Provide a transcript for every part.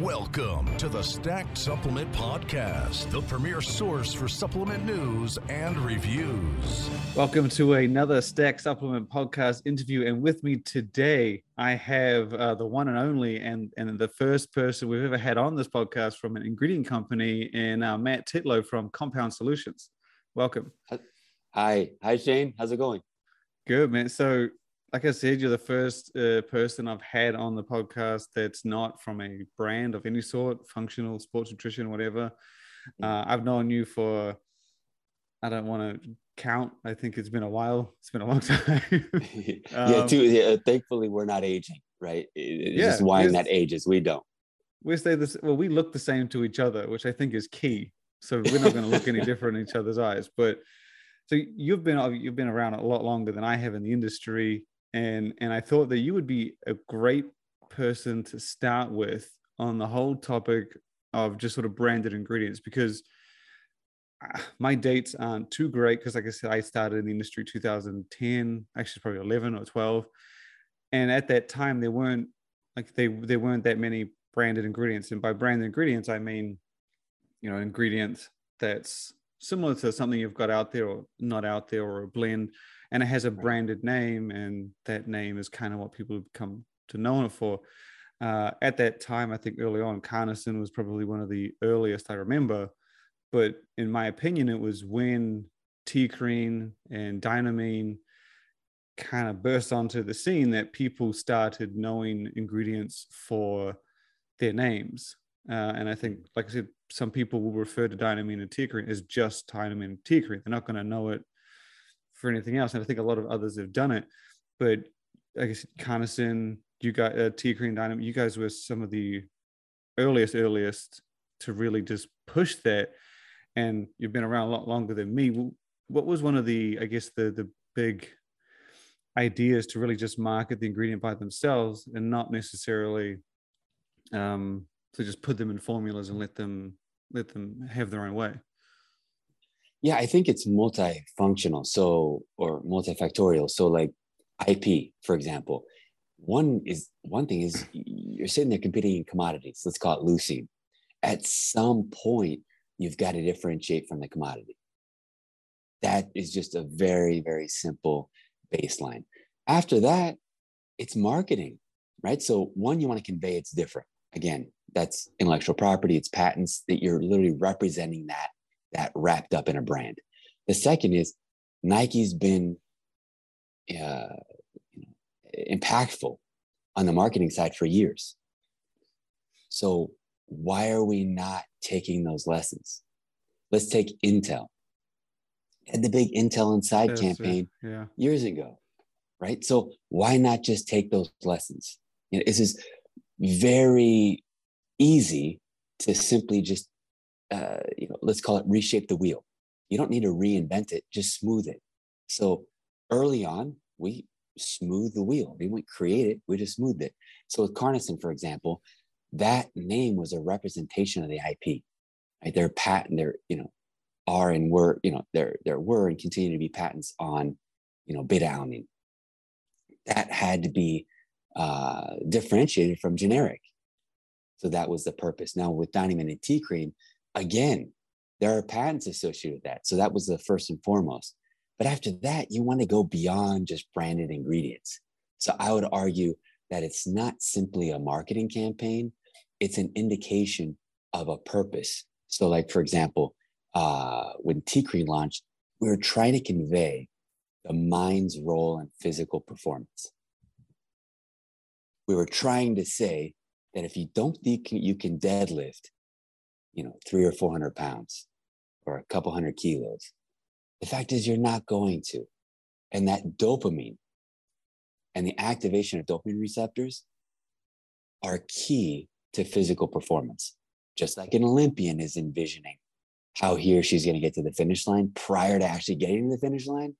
Welcome to the Stacked Supplement Podcast, the premier source for supplement news and reviews. Welcome to another Stacked Supplement Podcast interview. And with me today, I have uh, the one and only and, and the first person we've ever had on this podcast from an ingredient company, and uh, Matt Titlow from Compound Solutions. Welcome. Hi. Hi, Shane. How's it going? Good, man. So like I said, you're the first uh, person I've had on the podcast that's not from a brand of any sort, functional, sports nutrition, whatever. Uh, I've known you for, I don't want to count. I think it's been a while. It's been a long time. um, yeah, too. Yeah, thankfully, we're not aging, right? It's yeah, just wine that ages. We don't. We say this. Well, we look the same to each other, which I think is key. So we're not going to look any different in each other's eyes. But so you've been you've been around a lot longer than I have in the industry and and I thought that you would be a great person to start with on the whole topic of just sort of branded ingredients because uh, my dates aren't too great because like I said I started in the industry 2010 actually probably 11 or 12 and at that time there weren't like they there weren't that many branded ingredients. And by branded ingredients I mean you know ingredients that's similar to something you've got out there or not out there or a blend and it has a branded name and that name is kind of what people have come to know it for. Uh, at that time i think early on CarnoSyn was probably one of the earliest i remember. But in my opinion it was when TeaCrine and dynamine kind of burst onto the scene that people started knowing ingredients for their names. Uh, and i think like i said some people will refer to dynamine and TeaCrine as just dynamine and TeaCrine they're not going to know it for anything else. And I think a lot of others have done it. But I guess CarnoSyn, you got uh, TeaCrine Dynamine, you guys were some of the earliest, earliest to really just push that. And you've been around a lot longer than me. What was one of the, I guess, the the big ideas to really just market the ingredient by themselves and not necessarily um, to just put them in formulas and let them let them have their own way? Yeah, I think it's multifunctional, so or multifactorial. So like IP, for example, one is one thing is you're sitting there competing in commodities. Let's call it leucine. At some point, you've got to differentiate from the commodity. That is just a very, very simple baseline. After that, it's marketing, right? So one, you want to convey it's different. Again, that's intellectual property, it's patents that you're literally representing that that wrapped up in a brand. The second is Nike's been uh, impactful on the marketing side for years. So why are we not taking those lessons? Let's take Intel. Had the big Intel Inside yes, campaign yeah. years ago, right? So why not just take those lessons? You know, this is very easy to simply just uh, let's call it reshape the wheel. You don't need to reinvent it, just smooth it. So early on, we smooth the wheel. We wouldn't create it, we just smoothed it. So with CarnoSyn, for example, that name was a representation of the IP. Right? Their patent, their, you know, are and were, you know, there there were and continue to be patents on, you know, beta alanine. That had to be uh, differentiated from generic. So that was the purpose. Now with Dynamine and TeaCrine, again, there are patents associated with that. So that was the first and foremost. But after that, you want to go beyond just branded ingredients. So I would argue that it's not simply a marketing campaign, it's an indication of a purpose. So, like, for example, uh, when TeaCrine launched, we were trying to convey the mind's role in physical performance. We were trying to say that if you don't think you can deadlift, you know, three or 400 pounds or a couple hundred kilos. The fact is, you're not going to. And that dopamine and the activation of dopamine receptors are key to physical performance. Just like an Olympian is envisioning how he or she's going to get to the finish line prior to actually getting to the finish line.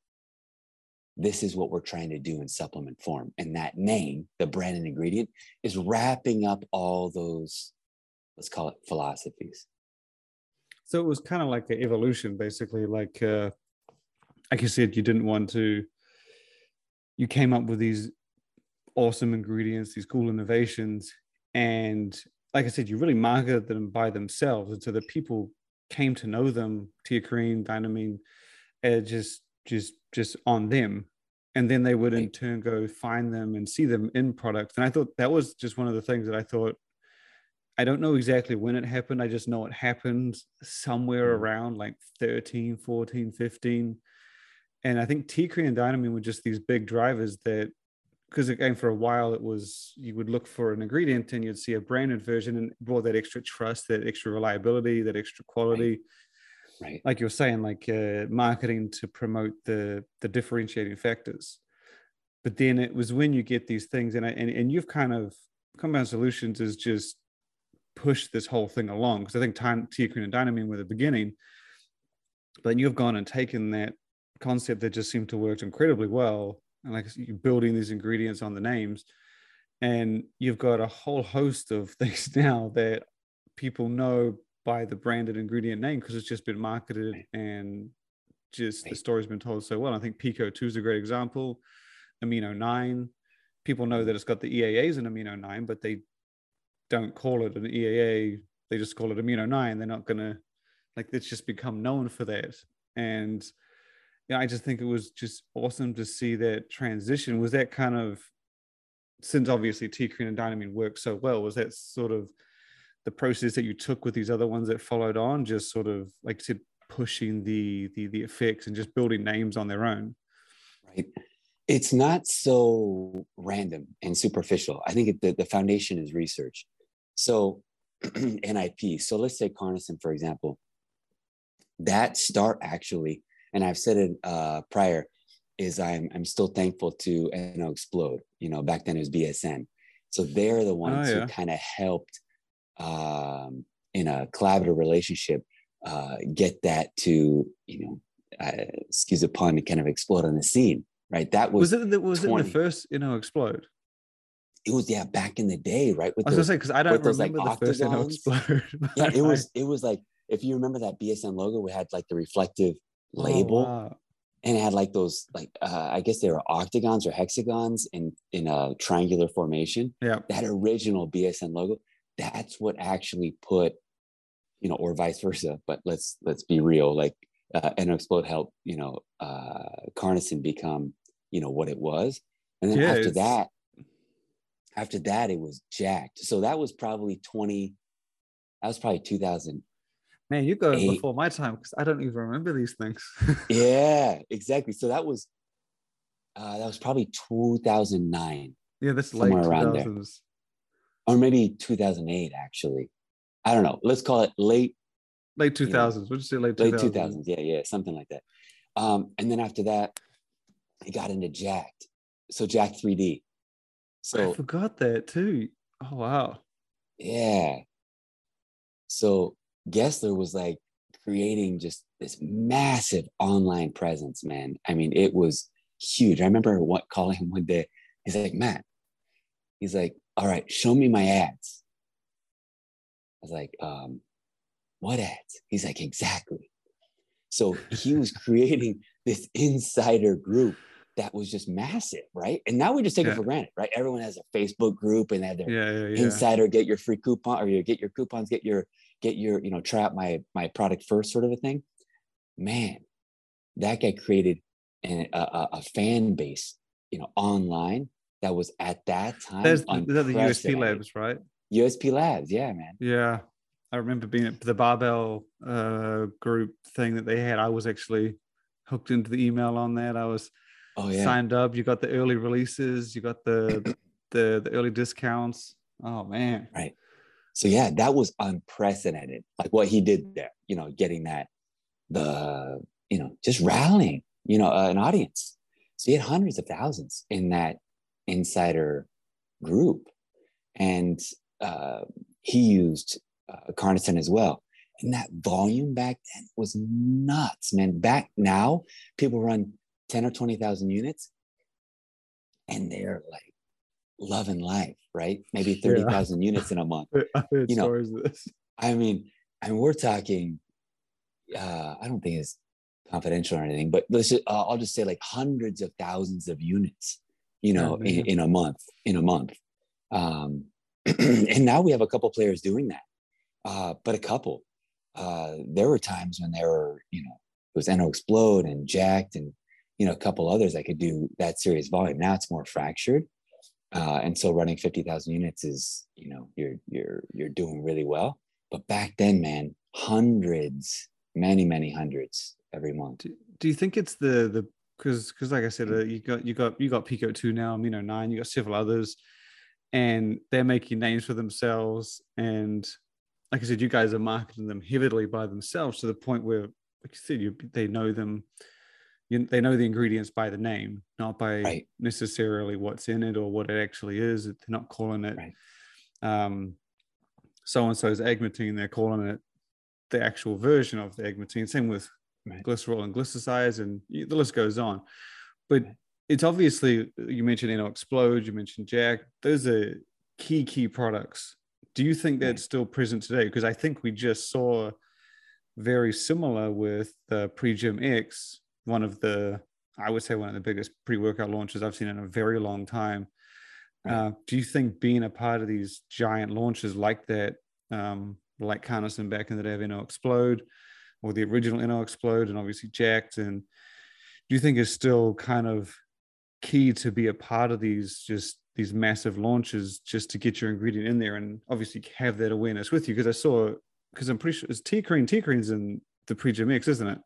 This is what we're trying to do in supplement form. And that name, the brand and ingredient, is wrapping up all those let's call it philosophies. So it was kind of like an evolution, basically. Like, uh, like you said, you didn't want to. You came up with these awesome ingredients, these cool innovations, and like I said, you really marketed them by themselves, and so the people came to know them, Teacrine, Dynamine, uh, just just just on them, and then they would in turn go find them and see them in products. And I thought that was just one of the things that I thought. I don't know exactly when it happened. I just know it happened somewhere Mhm. around like 13, 14, 15. And I think Teacrine and Dynamine were just these big drivers that because again for a while it was you would look for an ingredient and you'd see a branded version and brought that extra trust that extra reliability that extra quality Right. like you're saying like uh, marketing to promote the the differentiating factors but then it was when you get these things and I, and, and you've kind of compound solutions is just pushed this whole thing along because i think time teacrine and dynamine were the beginning but you've gone and taken that concept that just seemed to work incredibly well and like you're building these ingredients on the names and you've got a whole host of things now that people know by the branded ingredient name because it's just been marketed and just the story's been told so well. I think PeakO2 is a great example. Amino 9, people know mm. that it's got the EAAs in Amino 9, but they don't call it an EAA. They just call it Amino 9. They're not to, like, it's just become known for that. And yeah, I just think it was just awesome to see that transition. Was that kind of, since obviously Teacrine and Dynamine worked so well, was that sort of the process that you took with these other ones that followed on, just sort of like you said, pushing the the the effects and just building names on their own? right it's not so random and superficial i think it, the, the foundation is research so nip so let's say CarnoSyn for example. That start actually and i've said it uh, prior is i'm i'm still thankful to NO-Xplode. You know back then it was bsn so they're the ones yeah. who kind of helped um, in a collaborative relationship uh, get that to you know uh, excuse the pun to kind of explode on the scene right? That was, Was, it the, was it the first you know explode? It was yeah back in the day right with I was those, gonna say because I don't those, like, remember the first you know octagons. yeah it was it was like if you remember that bsn logo we had like the reflective oh, label wow. and it had like those like uh, i guess they were octagons or hexagons in in a triangular formation Yeah. that original bsn logo that's what actually put you know or vice versa but let's let's be real like uh, and explode helped you know uh CarnoSyn become you know what it was and then Yeah, after that after that it was jacked so that was probably 20 that was probably 2000 Man, you go before my time because I don't even remember these things. yeah exactly so that was uh that was probably 2009 yeah, that's late Somewhere around there. 2000s. or maybe 2008 actually i don't know let's call it late Late You know, 2000s. We'll just say late 2000s. late 2000s yeah yeah something like that um and then after that it got into jacked so jack 3d I forgot that too. Oh wow. yeah. So Geissler was like creating just this massive online presence man. I mean it was huge. I remember what calling him one day. He's like matt he's like all right show me my ads. I was like um what ads? He's like exactly. So he was creating this insider group that was just massive right and now we just take Yeah. it for granted right everyone has a facebook group and they have their Yeah, yeah, insider get your free coupon or you get your coupons get your get your you know try out my my product first sort of a thing man that guy created an, a, a, a fan base you know online that was at that time There's the, the USP labs, right? usp labs yeah man Yeah. I remember being at the barbell uh, group thing that they had. I was actually hooked into the email on that. I was oh yeah. signed up. You got the early releases, you got the the, the early discounts. Oh man. right. So yeah that was unprecedented like what he did there you know getting that the you know just rallying you know uh, an audience. So he had hundreds of thousands in that insider group. And uh, he used uh, CarnoSyn as well. And that volume back then was nuts man. Back now people run 10 or 20,000 units and they're like loving life right maybe Yeah. 30,000 units in a month You know, stories of this. I mean, and we're talking. Uh, I don't think it's confidential or anything, but let's just, uh, I'll just say like hundreds of thousands of units, you know, Oh, in, in a month. In a month, um, and now we have a couple players doing that, uh, but a couple. Uh, there were times when there were, you know, it was NO-Xplode and Jacked and, you know, a couple others that could do that serious volume. Now it's more fractured. Uh, and so running 50,000 units is, you know, you're, you're, you're doing really well. But back then, man, hundreds, many, many hundreds every month. Do, do you think it's the, the, because, because like I said, uh, you got, you got, you got PeakO2 now, Amino 9, you got several others and they're making names for themselves. And like I said, you guys are marketing them heavily by themselves to the point where, like you said, you, they know them. You, they know the ingredients by the name, not by Right. necessarily what's in it or what it actually is. They're not calling it Right. um, so and so's agmatine. They're calling it the actual version of the agmatine. Same with Right. glycerol and glycosides, and the list goes on. But it's obviously you mentioned NO-Xplode, you mentioned Jack. Those are key key products. Do you think that's still present today? Because I think we just saw very similar with the Pregym X, one of the I would say one of the biggest pre-workout launches I've seen in a very long time. Uh, do you think being a part of these giant launches like that, um, like CarnoSyn back in the day of NO-Xplode, or the original NO-Xplode, and obviously Jacked, and do you think is still kind of key to be a part of these just these massive launches just to get your ingredient in there and obviously have that awareness with you? Because I saw, because I'm pretty sure it's TeaCrine, T cream's in the pre mix, isn't it?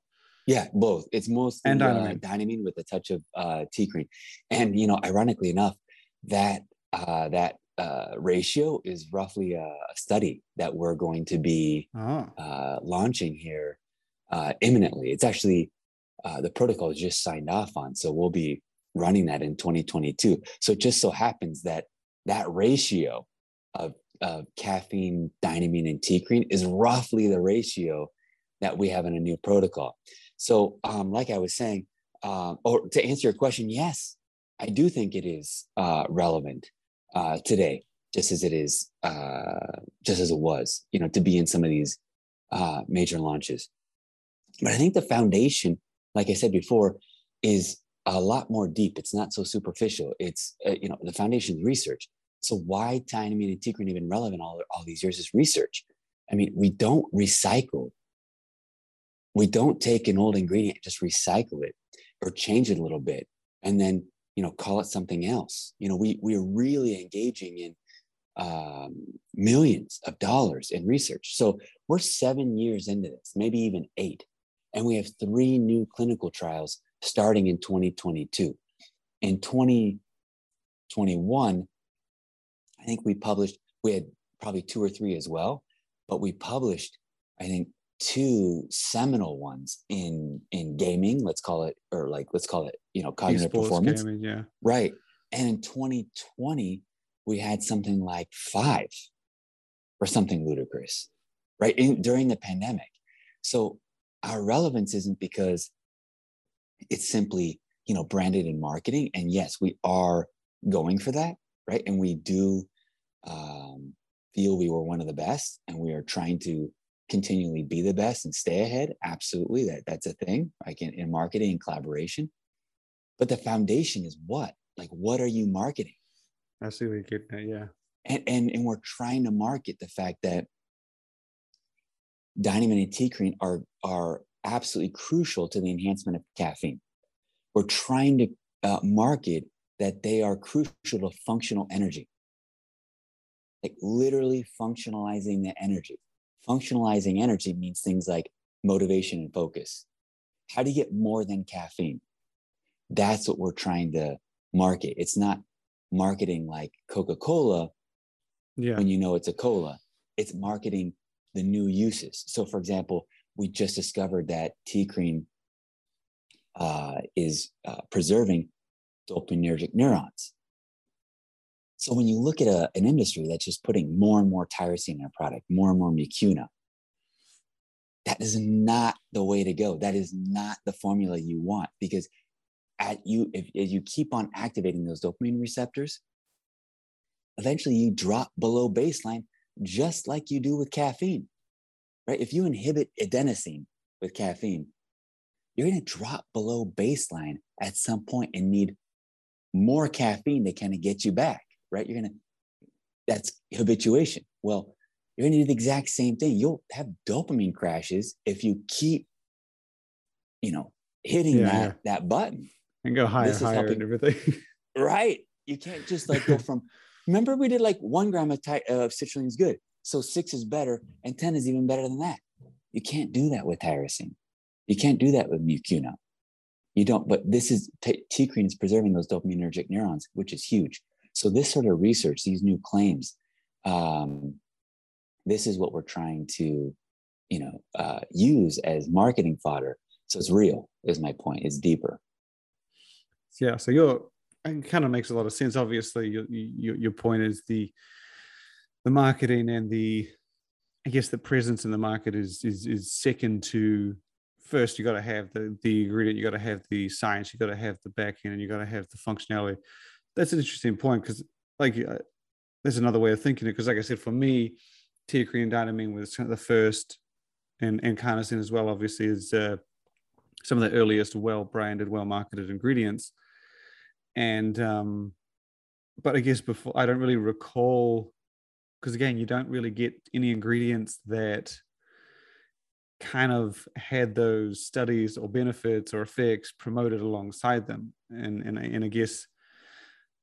Yeah, both. It's mostly And uh, dynamine. with a touch of uh, TeaCrine, and you know, ironically enough, that uh, that uh, ratio is roughly a, study that we're going to be Oh, uh, launching here uh, imminently. It's actually uh, the protocol is just signed off on, so we'll be running that in 2022. So it just so happens that that ratio of, of caffeine, dynamine, and TeaCrine is roughly the ratio that we have in a new protocol. So, um, like I was saying, um, or to answer your question, yes, I do think it is uh, relevant uh, today, just as it is, uh, just as it was, you know, to be in some of these uh, major launches. But I think the foundation, like I said before, is a lot more deep. It's not so superficial. It's uh, you know the foundation is research. So why dynamine and TeaCrine have been relevant all, all these years is research. I mean, we don't recycle. We don't take an old ingredient just recycle it or change it a little bit and then you know call it something else. You know, we we're really engaging in um, millions of dollars in research. So we're seven years into this, maybe even eight, and we have three new clinical trials starting in 2022. In 2021, I think we published, we had probably two or three as well, but we published, I think, two seminal ones in in gaming, let's call it, or like let's call it, you know, cognitive esports performance. gaming, yeah. Right. And in 2020, we had something like five or something ludicrous, right? In, during the pandemic. So our relevance isn't because it's simply, you know, branded in marketing. And yes, we are going for that, right? And we do um, feel we were one of the best and we are trying to continually be the best and stay ahead. Absolutely. That that's a thing, like in, in marketing and collaboration. But the foundation is what? Like, what are you marketing? I see what you're getting at. Yeah. and and and we're trying to market the fact that dynamine and TeaCrine are are absolutely crucial to the enhancement of caffeine. We're trying to uh, market that they are crucial to functional energy, like literally functionalizing the energy. Functionalizing energy means things like motivation and focus. How do you get more than caffeine? That's what we're trying to market. It's not marketing like Coca Cola Yeah. when you know it's a cola. It's marketing the new uses. So, for example, we just discovered that TeaCrine uh, is uh, preserving dopaminergic neurons. So, when you look at a, an industry that's just putting more and more tyrosine in a product, more and more mucuna, that is not the way to go. That is not the formula you want because at you if, if you keep on activating those dopamine receptors, eventually you drop below baseline just like you do with caffeine right if you inhibit adenosine with caffeine you're going to drop below baseline at some point and need more caffeine to kind of get you back right you're going to that's habituation. Well, you're gonna do the exact same thing. You'll have dopamine crashes if you keep, you know, hitting Yeah, that yeah. that button. and go higher, This is higher, helping- and everything. Right. You can't just like go from. Remember, we did like one gram of, ty- of citrulline is good, so six is better, and ten is even better than that. You can't do that with tyrosine. You can't do that with mucuna. You don't. But this is t- TeaCrine is preserving those dopaminergic neurons, which is huge. So this sort of research, these new claims, um, this is what we're trying to, you know, uh, use as marketing fodder. So it's real. Is my point. It's deeper. yeah so your it kind of makes a lot of sense obviously your, your your point is the the marketing and the i guess the presence in the market is is is second to first you got to have the the ingredient you got to have the science you got to have the back end and you got to have the functionality that's an interesting point because like uh, there's another way of thinking it because like i said for me TeaCrine dynamine was kind of the first and and CarnoSyn as well obviously is uh, some of the earliest well branded well marketed ingredients. And um but i guess before i don't really recall because again you don't really get any ingredients that kind of had those studies or benefits or effects promoted alongside them. And and, and i guess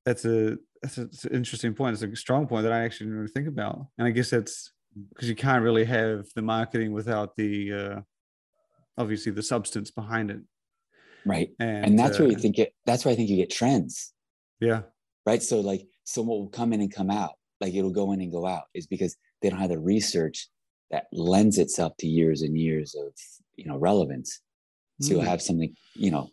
that's a that's, a, it's an interesting point. It's a strong point that i actually didn't really think about. And i guess that's because you can't really have the marketing without the uh obviously the substance behind it. Right. and, and that's where you uh, think it that's where i think you get trends. Yeah. Right? So like someone will come in and come out like it'll go in and go out is because they don't have the research that lends itself to years and years of you know relevance. So you'll Mm. have something you know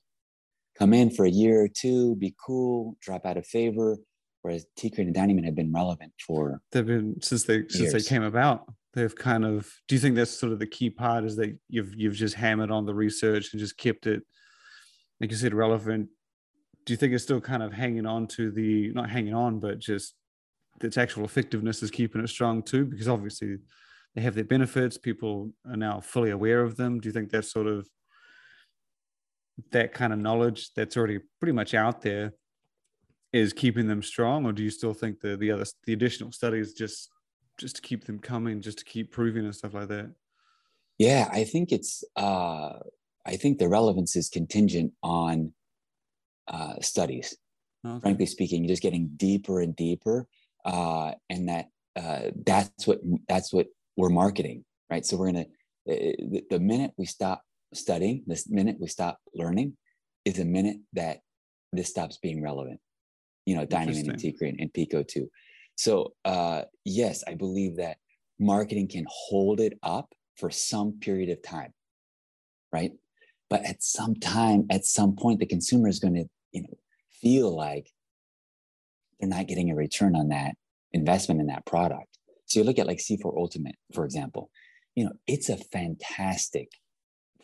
come in for a year or two be cool drop out of favor whereas TeaCrine and Dynamine have been relevant for they've been since they since they came about they've kind of do you think that's sort of the key part is that you've you've just hammered on the research and just kept it like you said relevant? Do you think it's still kind of hanging on to the not hanging on but just its actual effectiveness is keeping it strong too? Because obviously they have their benefits people are now fully aware of them. Do you think that's sort of that kind of knowledge that's already pretty much out there is keeping them strong or do you still think the the other the additional studies just just to keep them coming just to keep proving and stuff like that yeah i think it's uh i think the relevance is contingent on uh studies okay. frankly speaking, you're just getting deeper and deeper. Uh, and that uh, that's what that's what we're marketing, right? So we're gonna the, the minute we stop studying, this minute we stop learning, is a minute that this stops being relevant. You know, Dynamine and Interesting. TeaCrine and PeakO2. So uh, yes, I believe that marketing can hold it up for some period of time, right? But at some time, at some point, the consumer is going to, you know, feel like they're not getting a return on that investment in that product. So you look at like C4 Ultimate, for example, you know, it's a fantastic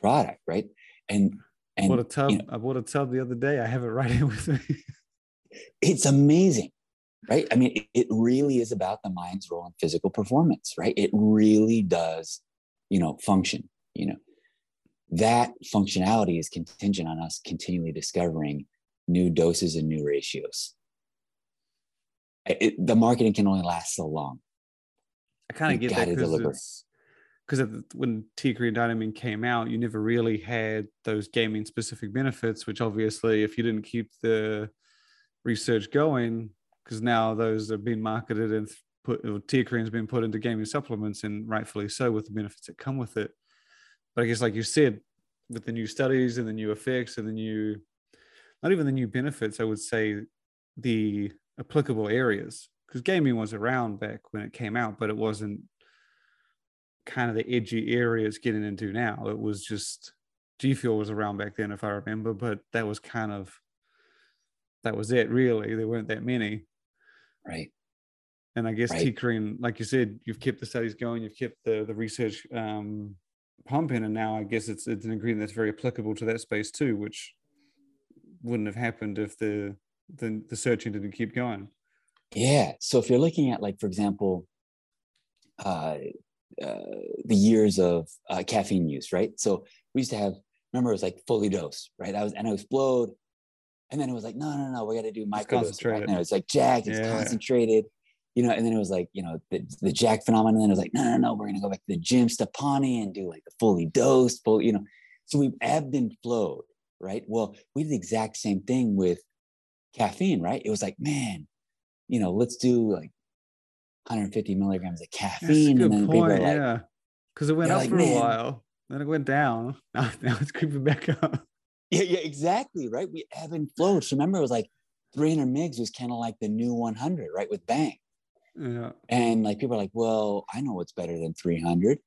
product, right? And I and bought a tub you know, i bought a tub the other day i have it right here with me it's amazing, right? I mean, it, it really is about the mind's role in physical performance, right? It really does, you know, function. You know, that functionality is contingent on us continually discovering new doses and new ratios. It- the marketing can only last so long. i kind of get that because it's because when TeaCrine and Dynamine came out, you never really had those gaming specific benefits, which obviously, if you didn't keep the research going, because now those are being marketed and put, or TeaCrine's been put into gaming supplements, and rightfully so with the benefits that come with it. But I guess, like you said, with the new studies and the new effects and the new, not even the new benefits, I would say the applicable areas, because gaming was around back when it came out, but it wasn't kind of the edgy areas getting into now. It was just G Fuel was around back then, if I remember, but that was kind of that was it really. There weren't that many. Right. And I guess Right. TeaCrine, like you said, you've kept the studies going, you've kept the the research um, pumping, and now I guess it's it's an ingredient that's very applicable to that space too, which wouldn't have happened if the the, the searching didn't keep going. Yeah. So if you're looking at, like, for example, uh, uh, the years of uh, caffeine use, right? So we used to have, remember, it was like fully dosed, right? That was, and it was explode. And then it was like, no, no, no, we got to do microdose. Right? And it was like jacked, it's Yeah. concentrated. you know, and then it was like, you know, the, the Jack phenomenon. And then it was like, no, no, no, we're gonna go back to the Jim Stoppani and do like the fully dosed, full, you know. So we've ebbed and flowed, right? Well, we did the exact same thing with caffeine, right? It was like, man, you know, let's do like 150 milligrams of caffeine. That's a good and then point. people are like, yeah, because it went up like, for a while, then it went down. Now, now it's creeping back up. yeah, yeah, exactly, right? We ebb and flowed. So remember, it was like 300 mgs was kind of like the new 100, right? With Bang. Yeah, And like people are like, well, I know what's better than 300,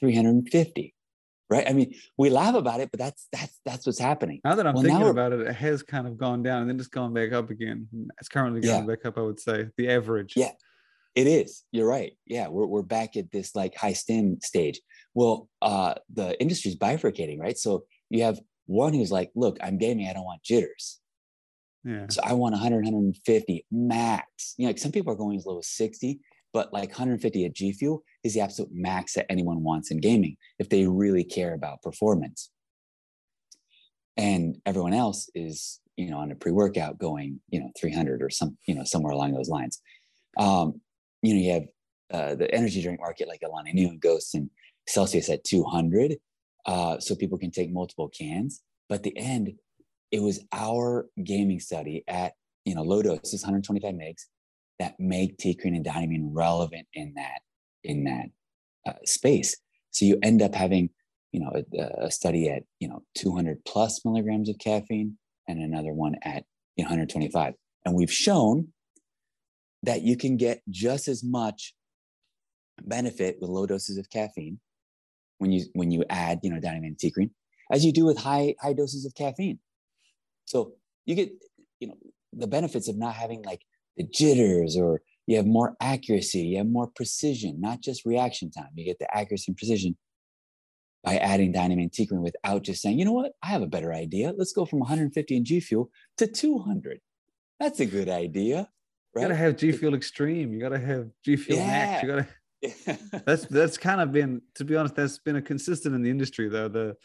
350, right? I mean, we laugh about it, but that's that's that's what's happening. now that I'm Well, thinking about it, it has kind of gone down and then just gone back up again. It's currently going back up. I would say the average. Yeah. It is. You're right. Yeah, we're we're back at this like high stim stage. Well, uh, the industry's bifurcating, right? So you have one who's like, look, I'm gaming, I don't want jitters. yeah. So I want 100, 150 max. You know, like some people are going as low as 60, but like 150 at G Fuel is the absolute max that anyone wants in gaming if they really care about performance. And everyone else is, you know, on a pre-workout going, you know, 300 or some, you know, somewhere along those lines. Um, you know, you have uh, the energy drink market like Alani Nu and Ghost and Celsius at 200. Uh, so people can take multiple cans. But the end, it was our gaming study at you know low doses 125 megs that make TeaCrine and dynamine relevant in that in that uh, space so you end up having you know a, a study at you know 200 plus milligrams of caffeine and another one at you know, 125 and we've shown that you can get just as much benefit with low doses of caffeine when you when you add you know dynamine and TeaCrine as you do with high high doses of caffeine so you get, you know, the benefits of not having like the jitters or you have more accuracy, you have more precision, not just reaction time. You get the accuracy and precision by adding dynamine and t-creen without just saying, you know what, I have a better idea. Let's go from 150 in G Fuel to 200. That's a good idea, You gotta have G Fuel Extreme. You gotta have G Fuel Max. You gotta. That's that's kind of been, to be honest, that's been a consistent in the industry though. The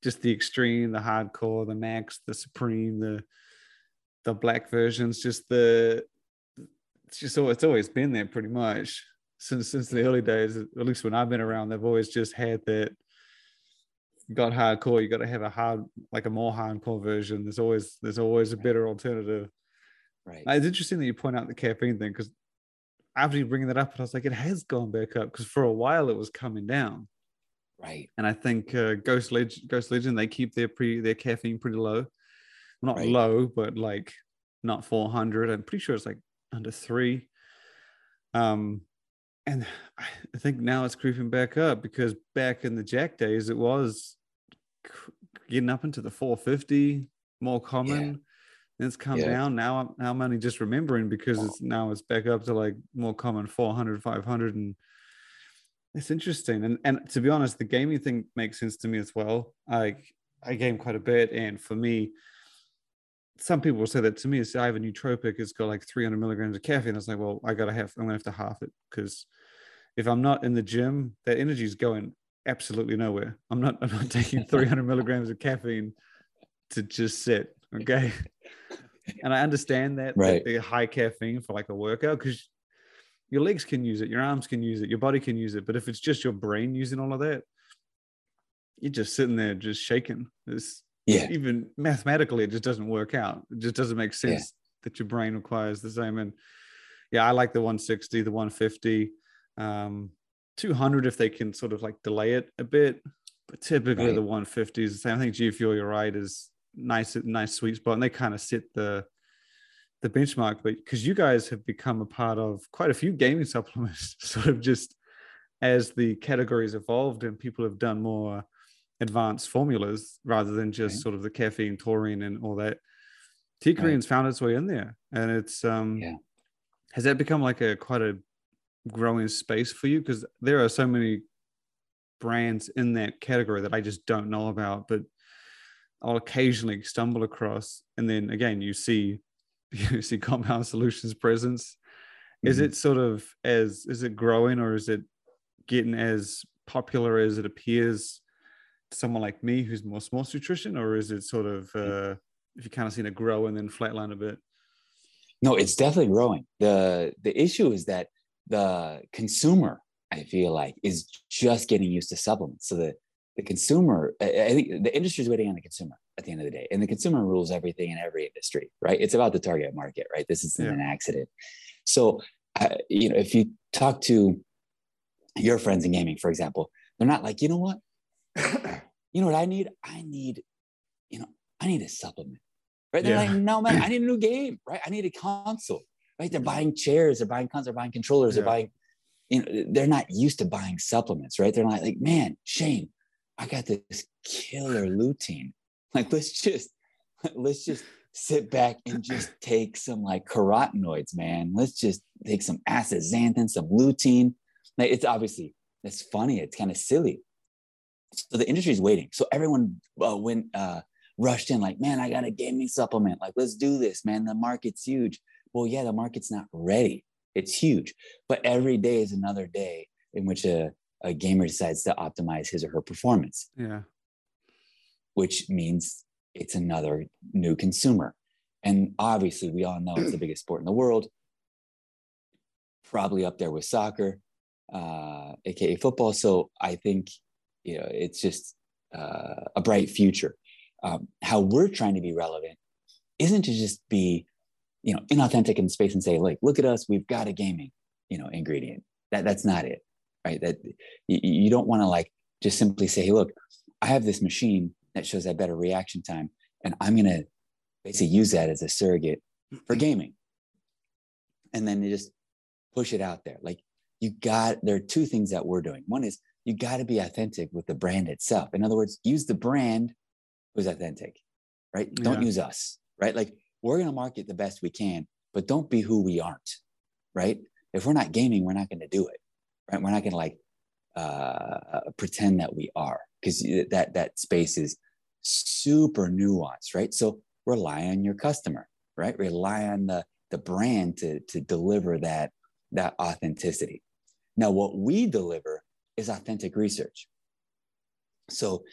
just the extreme, the hardcore, the max, the supreme, the the black versions, just the it's just it's always been there pretty much since since the early days. At least when I've been around, they've always just had that. Got hardcore, you got to have a hard, like a more hardcore version. There's always there's always a better alternative. Right. Now, It's interesting that you point out the caffeine thing because after you bringing that up, I was like, it has gone back up because for a while it was coming down, right. and I think uh, Ghost Legend, Ghost Legend, they keep their pre their caffeine pretty low, not Right. low, but like not 400. I'm pretty sure it's like under three. Um, and I think now it's creeping back up because back in the Jack days, it was getting up into the 450, more common. Then it's come Yeah. down. Now I'm now I'm only just remembering because it's now it's back up to like more common 400, 500, and it's interesting. And and to be honest, the gaming thing makes sense to me as well. I I game quite a bit, and for me, some people will say that to me. Say I have a nootropic, it's got like 300 milligrams of caffeine. I was like, well, I gotta have, I'm gonna have to half it because if I'm not in the gym, that energy is going absolutely nowhere. I'm not, I'm not taking 300 milligrams of caffeine to just sit. Okay. And I understand that, that Right. the high caffeine for like a workout because your legs can use it, your arms can use it, your body can use it. But if it's just your brain using all of that, you're just sitting there just shaking. It's Yeah. even mathematically, it just doesn't work out. It just doesn't make Yeah. sense that your brain requires the same. And yeah, I like the 160, the 150, um, 200 if they can sort of like delay it a bit. But typically Right. the 150 is the same. I think G Fuel, you're right, is nice, nice sweet spot. And they kind of set the the benchmark. But because you guys have become a part of quite a few gaming supplements, sort of just as the categories evolved and people have done more advanced formulas rather than just Right. sort of the caffeine, taurine, and all that. TeaCrine's found its way in there, and it's um, Yeah. has that become like a quite a growing space for you? Because there are so many brands in that category that I just don't know about, but I'll occasionally stumble across, and then again, you see you see Compound Solutions presence. Is Mhm. it sort of as is it growing, or is it getting as popular as it appears to someone like me who's more sports nutrition, or is it sort of uh, if you kind of seen it grow and then flatline a bit? No, it's definitely growing. the The issue is that the consumer, I feel like, is just getting used to supplements. So the the consumer, I think the industry is waiting on the consumer at the end of the day, and the consumer rules everything in every industry, right? It's about the target market, right? This isn't yeah. an accident. So, uh, you know, if you talk to your friends in gaming, for example, they're not like, you know what, you know what I need? I need, you know, I need a supplement, right? They're yeah. like, no, man, I need a new game, right? I need a console, right? They're buying chairs, they're buying consoles, they're buying controllers, yeah. they're buying, you know, they're not used to buying supplements, right? They're not like, man, Shane, I got this killer lutein. Like, let's just, let's just sit back and just take some like carotenoids, man. Let's just take some astaxanthin, some lutein. Like, it's obviously, it's funny. It's kind of silly. So the industry is waiting. So everyone uh, went, uh, rushed in like, man, I got a gaming supplement. Like, let's do this, man. The market's huge. Well, yeah, the market's not ready. It's huge. But every day is another day in which a, a gamer decides to optimize his or her performance. Yeah. Which means it's another new consumer. And obviously, we all know it's the biggest sport in the world, probably up there with soccer, uh, aka football. So I think you know it's just uh, a bright future. Um, how we're trying to be relevant isn't to just be you know inauthentic in space and say like look at us we've got a gaming you know ingredient that that's not it right? That you, don't want to like just simply say hey look i have this machine that shows that better reaction time and i'm going to basically use that as a surrogate for gaming. And then you just push it out there. Like you got there are two things that we're doing. One is you got to be authentic with the brand itself. In other words use the brand who's authentic right? Don't use us right? Like we're going to market the best we can but don't be who we aren't right? If we're not gaming we're not going to do it right? We're not going to like uh, pretend that we are because that that space is super nuanced, right? So rely on your customer, right? Rely on the the brand to to deliver that that authenticity. Now, what we deliver is authentic research. So,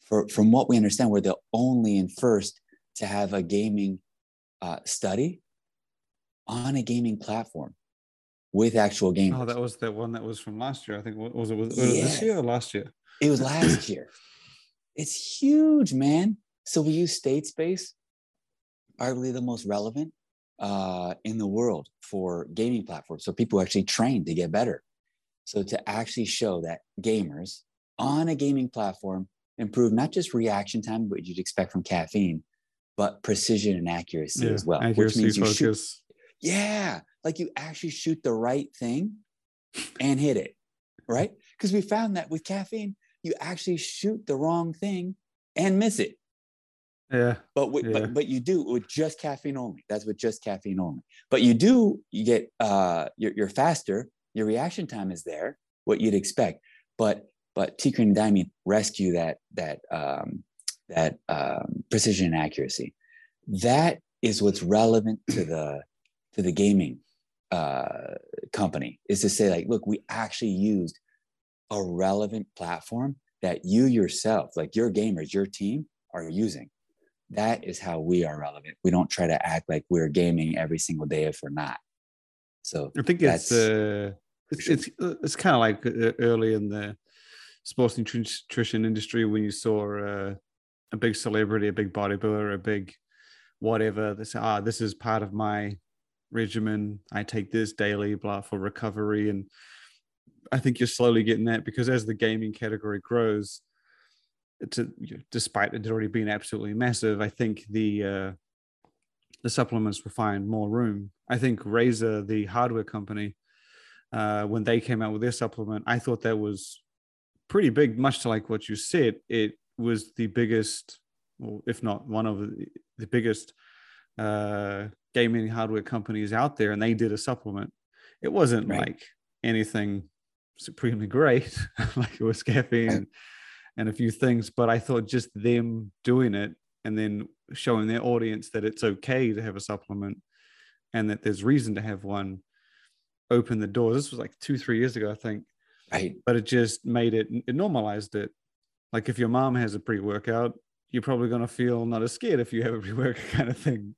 for, from what we understand, we're the only and first to have a gaming uh, study on a gaming platform with actual gamers. Oh, that was the one that was from last year. I think was it was, was yes. it this year or last year? It was last year. It's huge, man. So we use Statespace, arguably the most relevant uh, in the world for gaming platforms. So people actually train to get better. So to actually show that gamers on a gaming platform improve not just reaction time, what you'd expect from caffeine, but precision and accuracy yeah, as well. Accuracy, which means you focus. shoot. Yeah, like you actually shoot the right thing and hit it, right? Because we found that with caffeine, you actually shoot the wrong thing and miss it. Yeah. But, with, yeah. but but you do with just caffeine only. That's with just caffeine only. But you do you get uh you're, you're faster. Your reaction time is there, what you'd expect. But but T and Dynamine rescue that that um, that um, precision and accuracy. That is what's relevant to the to the gaming uh, company is to say like look we actually used a relevant platform that you yourself like your gamers your team are using. That is how we are relevant. We don't try to act like we're gaming every single day if we're not. So i think it's uh, it's, it's, uh, it's kind of like uh, early in the sports nutrition industry when you saw uh, a big celebrity a big bodybuilder a big whatever they say ah this is part of my regimen. I take this daily, blah, for recovery. And I think you're slowly getting that because as the gaming category grows, to, despite it already being absolutely massive, I think the uh, the supplements will find more room. I think Razer, the hardware company, uh, when they came out with their supplement, I thought that was pretty big, much to like what you said. It was the biggest, well, if not one of the, the biggest uh, gaming hardware companies out there and they did a supplement. It wasn't right. like anything supremely great, like it was caffeine and a few things, but I thought just them doing it and then showing their audience that it's okay to have a supplement and that there's reason to have one open the doors. This was like two, three years ago, I think. Right. But it just made it, it normalized it. Like if your mom has a pre workout, you're probably going to feel not as scared if you have a pre workout kind of thing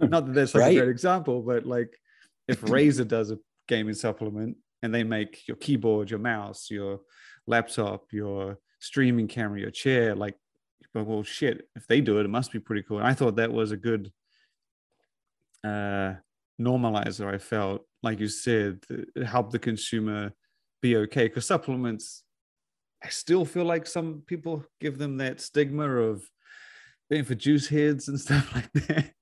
not that that's like Right. a great example, but like if Razer does a gaming supplement and they make your keyboard, your mouse, your laptop, your streaming camera, your chair, like, well, shit, if they do it, it must be pretty cool. And I thought that was a good uh, normalizer. I felt, like you said, it helped the consumer be okay because supplements, I still feel like some people give them that stigma of being for juice heads and stuff like that.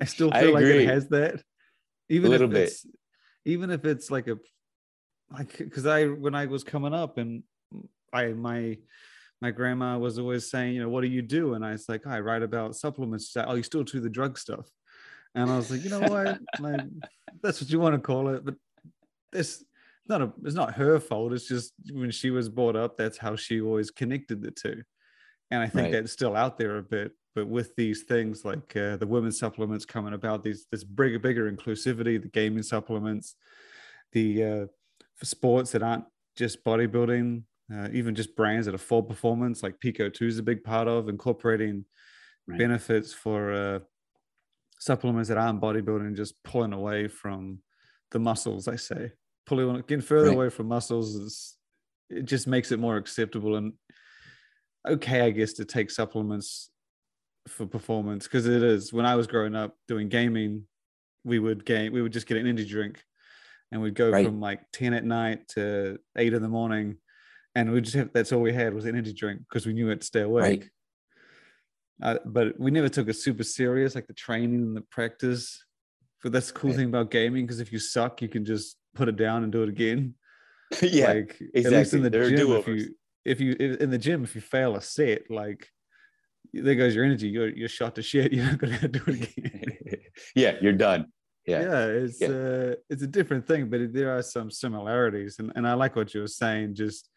I still I feel like it has that, even a little if bit. it's even if it's like a like because I when I was coming up and I my my grandma was always saying, you know, what do you do? And I was like, I write about supplements. She's like, oh, you still do the drug stuff. And I was like, you know what? like, that's what you want to call it, but this not a it's not her fault. It's just when she was brought up, that's how she always connected the two. And I think Right. that's still out there a bit. But with these things like uh, the women's supplements coming about, these this bigger, bigger inclusivity, the gaming supplements, the uh, for sports that aren't just bodybuilding, uh, even just brands that are full performance, like PeakO2 is a big part of incorporating Right. benefits for uh, supplements that aren't bodybuilding, just pulling away from the muscles, I say. Pulling getting further Right. away from muscles is it just makes it more acceptable and okay, I guess, to take supplements for performance because it is. When I was growing up doing gaming, we would game, we would just get an energy drink, and we'd go Right. from like ten at night to eight in the morning, and we just have that's all we had was energy drink because we knew it to stay awake. Right. Uh, but we never took it super serious, like the training and the practice. But that's the cool Right. thing about gaming because if you suck, you can just put it down and do it again yeah. like at least exactly. in the There are gym if you if you if, in the gym if you fail a set like there goes your energy you're, you're shot to shit you're not gonna do it again yeah, you're done. yeah, Yeah. it's Yeah. uh it's a different thing but there are some similarities and, and i like what you were saying just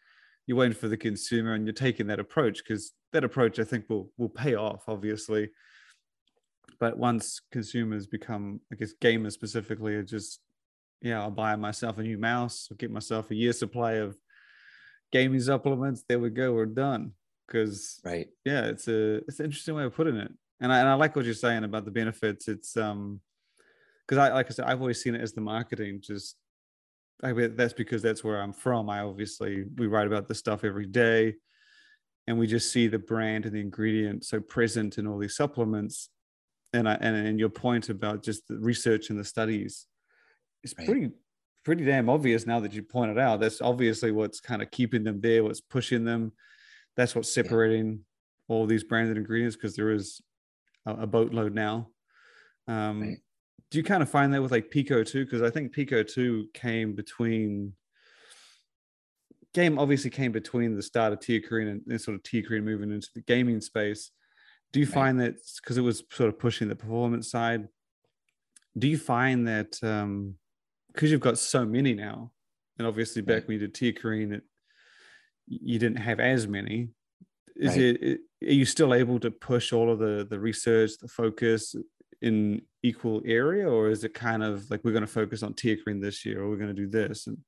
you're waiting for the consumer and you're taking that approach because that approach i think will will pay off obviously but once consumers become i guess gamers specifically are just yeah i'll buy myself a new mouse i'll get myself a year supply of gaming supplements there we go we're done. Because Right. yeah it's a it's an interesting way of putting it. And I, and I like what you're saying about the benefits. It's um because i like i said i've always seen it as the marketing just I mean, that's because that's where i'm from. I obviously we write about this stuff every day and we just see the brand and the ingredient so present in all these supplements. And I, and, and your point about just the research and the studies is Right. pretty pretty damn obvious now that you pointed out. That's obviously what's kind of keeping them there what's pushing them. That's what's separating all these branded ingredients because there is a, a boatload now. Um Right. do you kind of find that with like PeakO2 because i think PeakO2 came between game obviously came between the start of TeaCrine and, and sort of TeaCrine moving into the gaming space. Do you Right. find that because it was sort of pushing the performance side do you find that um because you've got so many now and obviously back Right. when you did TeaCrine it you didn't have as many is Right. it, are you still able to push all of the the research the focus in equal area or is it kind of like we're going to focus on tear TeaCrine this year or we're going to do this and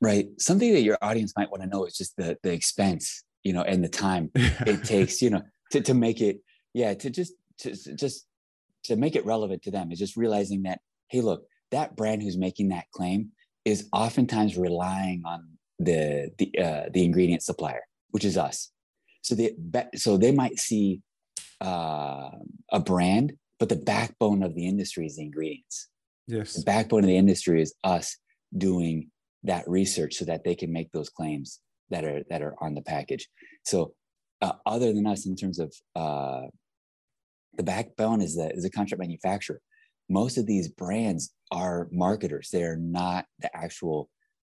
Right. Something that your audience might want to know is just the the expense, you know, and the time it takes, you know, to, to make it, yeah, to just to just to make it relevant to them is just realizing that, hey, look, that brand who's making that claim is oftentimes relying on the the uh, the ingredient supplier, which is us. So they so they might see uh, a brand, but the backbone of the industry is the ingredients. Yes. The backbone of the industry is us doing that research so that they can make those claims that are that are on the package. So uh, other than us in terms of uh, the backbone is the is a contract manufacturer. Most of these brands are marketers. They are not the actual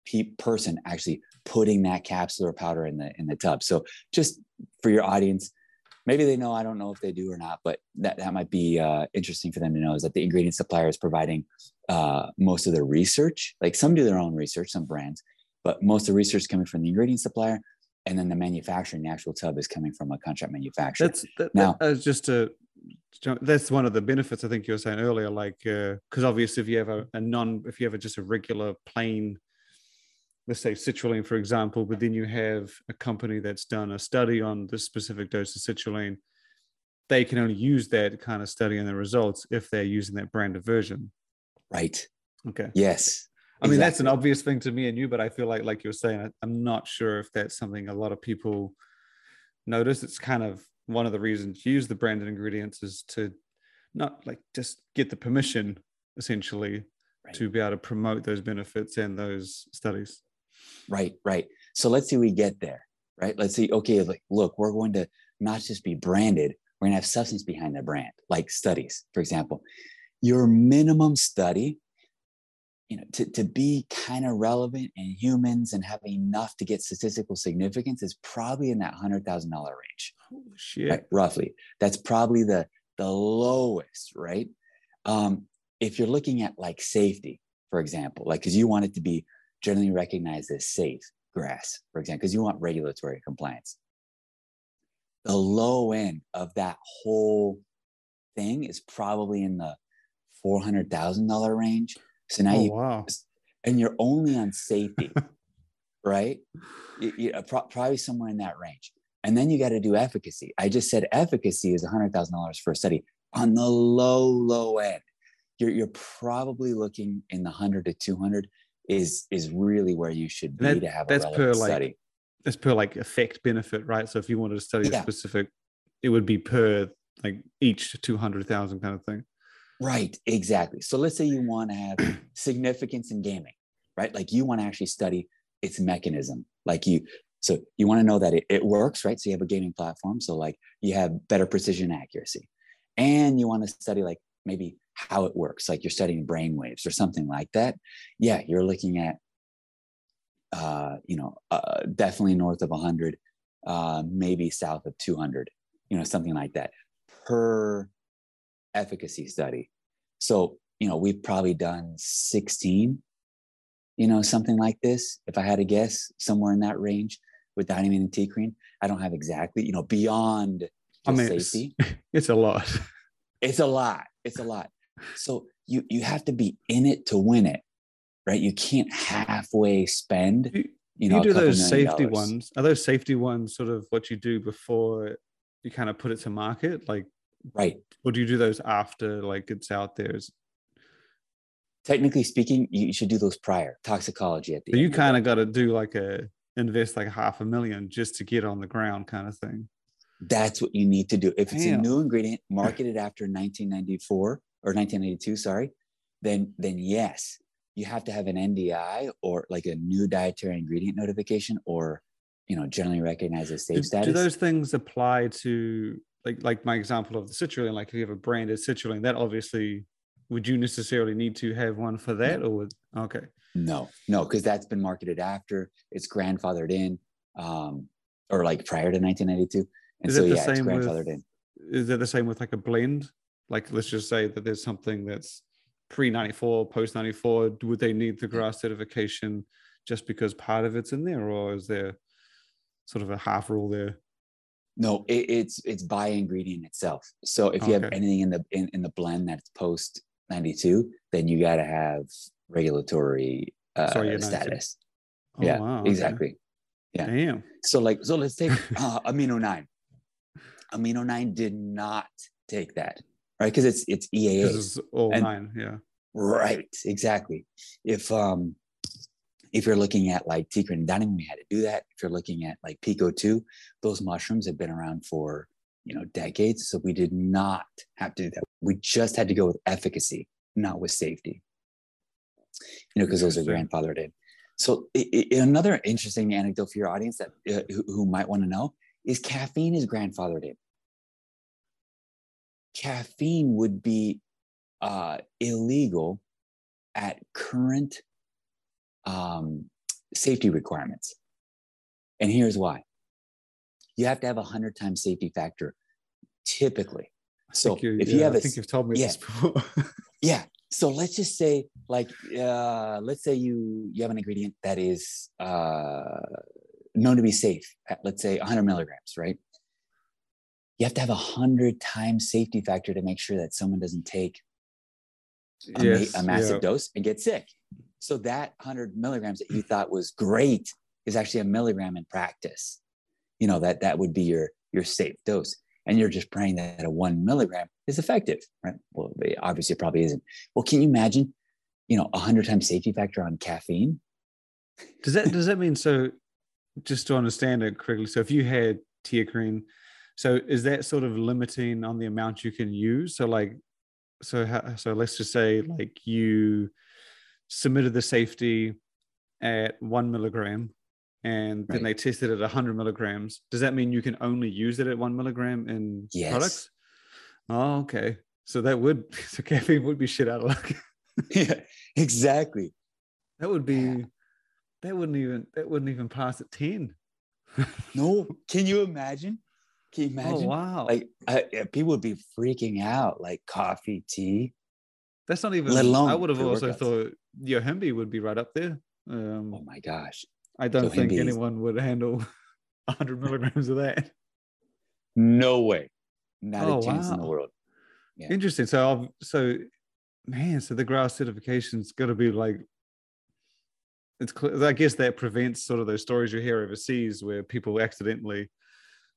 pe- person actually putting that capsule or powder in the in the tub. So just for your audience maybe they know i don't know if they do or not but that, that might be uh, interesting for them to know is that the ingredient supplier is providing uh, most of the research. Like some do their own research some brands but most of the research coming from the ingredient supplier and then the manufacturing the actual tub is coming from a contract manufacturer. That's that, Now- that, that's just a that's one of the benefits i think you were saying earlier like uh, because obviously if you have a, a non if you have a, just a regular plain let's say citrulline for example but then you have a company that's done a study on this specific dose of citrulline they can only use that kind of study and the results if they're using that branded version. Right. Okay. Yes. I mean, that's an obvious thing to me and you, but I feel like, like you're saying, I- I'm not sure if that's something a lot of people notice. It's kind of one of the reasons you use the branded ingredients is to not like just get the permission essentially Right. to be able to promote those benefits and those studies. Right, right. So let's see we get there, right? Let's see, okay, like, look, we're going to not just be branded, we're going to have substance behind the brand, like studies, for example. Your minimum study, you know, to, to be kind of relevant in humans and have enough to get statistical significance is probably in that $100,000 range. Holy shit. right? Roughly, that's probably the the lowest, right? Um, if you're looking at like safety, for example, like because you want it to be generally recognized as safe GRAS, for example, because you want regulatory compliance. The low end of that whole thing is probably in the four hundred thousand dollar range. So now oh, you wow. and you're only on safety, right? You, you, uh, pro- probably somewhere in that range. And then you got to do efficacy. I just said efficacy is $100,000 for a study on the low, low end. You're, you're probably looking in the 100 to 200 is is really where you should be That- to have a that's per, like, study. That's per like effect benefit, right? So if you wanted to study a specific, it would be per like each 200,000 kind of thing. Right, exactly. So let's say you want to have significance in gaming, right? Like you want to actually study its mechanism. Like you, so you want to know that it, it works, right? So you have a gaming platform. So like you have better precision accuracy. And you want to study like maybe how it works, like you're studying brain waves or something like that. Yeah, you're looking at, uh, you know, uh, definitely north of 100, uh, maybe south of 200, you know, something like that per efficacy study. So, you know, we've probably done 16, you know, something like this. If I had to guess, somewhere in that range with Dynamine and TeaCrine. I don't have exactly, you know, beyond I mean, it's- safety. It's a lot. It's a lot. It's a lot. So you you have to be in it to win it, right? You can't halfway spend. You, You know, you do those safety dollars. ones. Are those safety ones sort of what you do before you kind of put it to market? Like, right? or do you do those after like it's out there? Is- Technically speaking, you should do those prior toxicology at the So you kind of got to do like a invest like half a million just to get on the ground kind of thing. That's what you need to do. If it's Damn. a new ingredient marketed after 1994 or 1992, sorry, then then yes, you have to have an NDI or like a new dietary ingredient notification or you know generally recognized as safe Do, status. do those things apply to like like my example of the citrulline? Like if you have a branded citrulline, that obviously would you necessarily need to have one for that or would okay. No, no, because that's been marketed after it's grandfathered in, um, or like prior to 1992. And Is so it the yeah, it's same with- grandfathered in. Is it the same with like a blend? Like let's just say that there's something that's pre 94, post 94. Would they need the GRAS certification just because part of it's in there, or is there sort of a half rule there? No, it, it's it's by ingredient itself. So if you have anything in the in, in the blend that's post 92, then you got to have regulatory uh, Sorry, status. Oh, yeah, wow, okay. exactly. yeah. Damn. So like so let's take uh, amino 9. Amino 9 did not take that, right? Because it's it's This EAA. is all And- nine. Yeah. Right, exactly. If um if you're looking at like TeaCrine and Dynamine, we had to do that. If you're looking at like PeakO2, those mushrooms have been around for you know decades. So we did not have to do that. We just had to go with efficacy, not with safety. You know, because those are grandfathered in. So another interesting anecdote for your audience that uh, who, who might want to know is caffeine is grandfathered in. Caffeine would be uh, illegal at current um, safety requirements. And here's why you have to have a 100 times safety factor typically. So you. if yeah, you have I a, think you've told me yeah. this before. yeah. So let's just say, like, uh, let's say you you have an ingredient that is uh, known to be safe at, let's say, 100 milligrams, right? You have to have a hundred times safety factor to make sure that someone doesn't take a, ma- a massive yeah. dose and get sick. So that 100 milligrams that you thought was great is actually a milligram in practice. You know that that would be your your safe dose. and you're just praying that a one milligram is effective, right? Well, obviously, it probably isn't. Well, can you imagine, you know, a hundred times safety factor on caffeine? Does that does that mean so? Just to understand it correctly, so if you had teacrine, so is that sort of limiting on the amount you can use? So like, so how, so let's just say like you submitted the safety at one milligram and then right. they tested it at 100 milligrams. Does that mean you can only use it at one milligram in yes. products? Oh okay. So that would so caffeine would be shit out of luck. Yeah exactly. That would be yeah. that wouldn't even that wouldn't even pass at 10 no can you imagine? Can you oh, imagine? oh, wow. Like uh, people would be freaking out like coffee tea that's not even let alone i would have also thought yohimbe would be right up there um, oh my gosh I don't think anyone would handle 100 milligrams of that. No way. Not oh, a chance wow. in the world. Yeah. Interesting. So, I've, so man, so the GRAS certification's got to be like, it's. I guess that prevents sort of those stories you hear overseas where people accidentally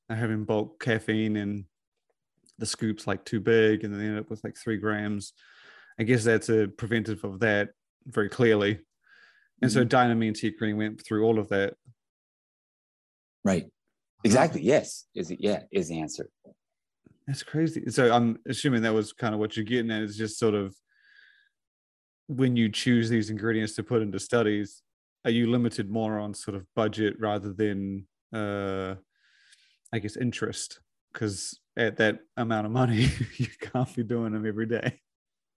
are having bulk caffeine and the scoop's like too big and then they end up with like three grams. I guess that's a preventive of that very clearly. And so mm-hmm. Dynamine Teacrine went through all of that. Right. Exactly. Yes. Is it? Yeah. Is the answer. That's crazy. So I'm assuming that was kind of what you're getting at. Is just sort of when you choose these ingredients to put into studies, are you limited more on sort of budget rather than, uh, I guess, interest? Because at that amount of money, you can't be doing them every day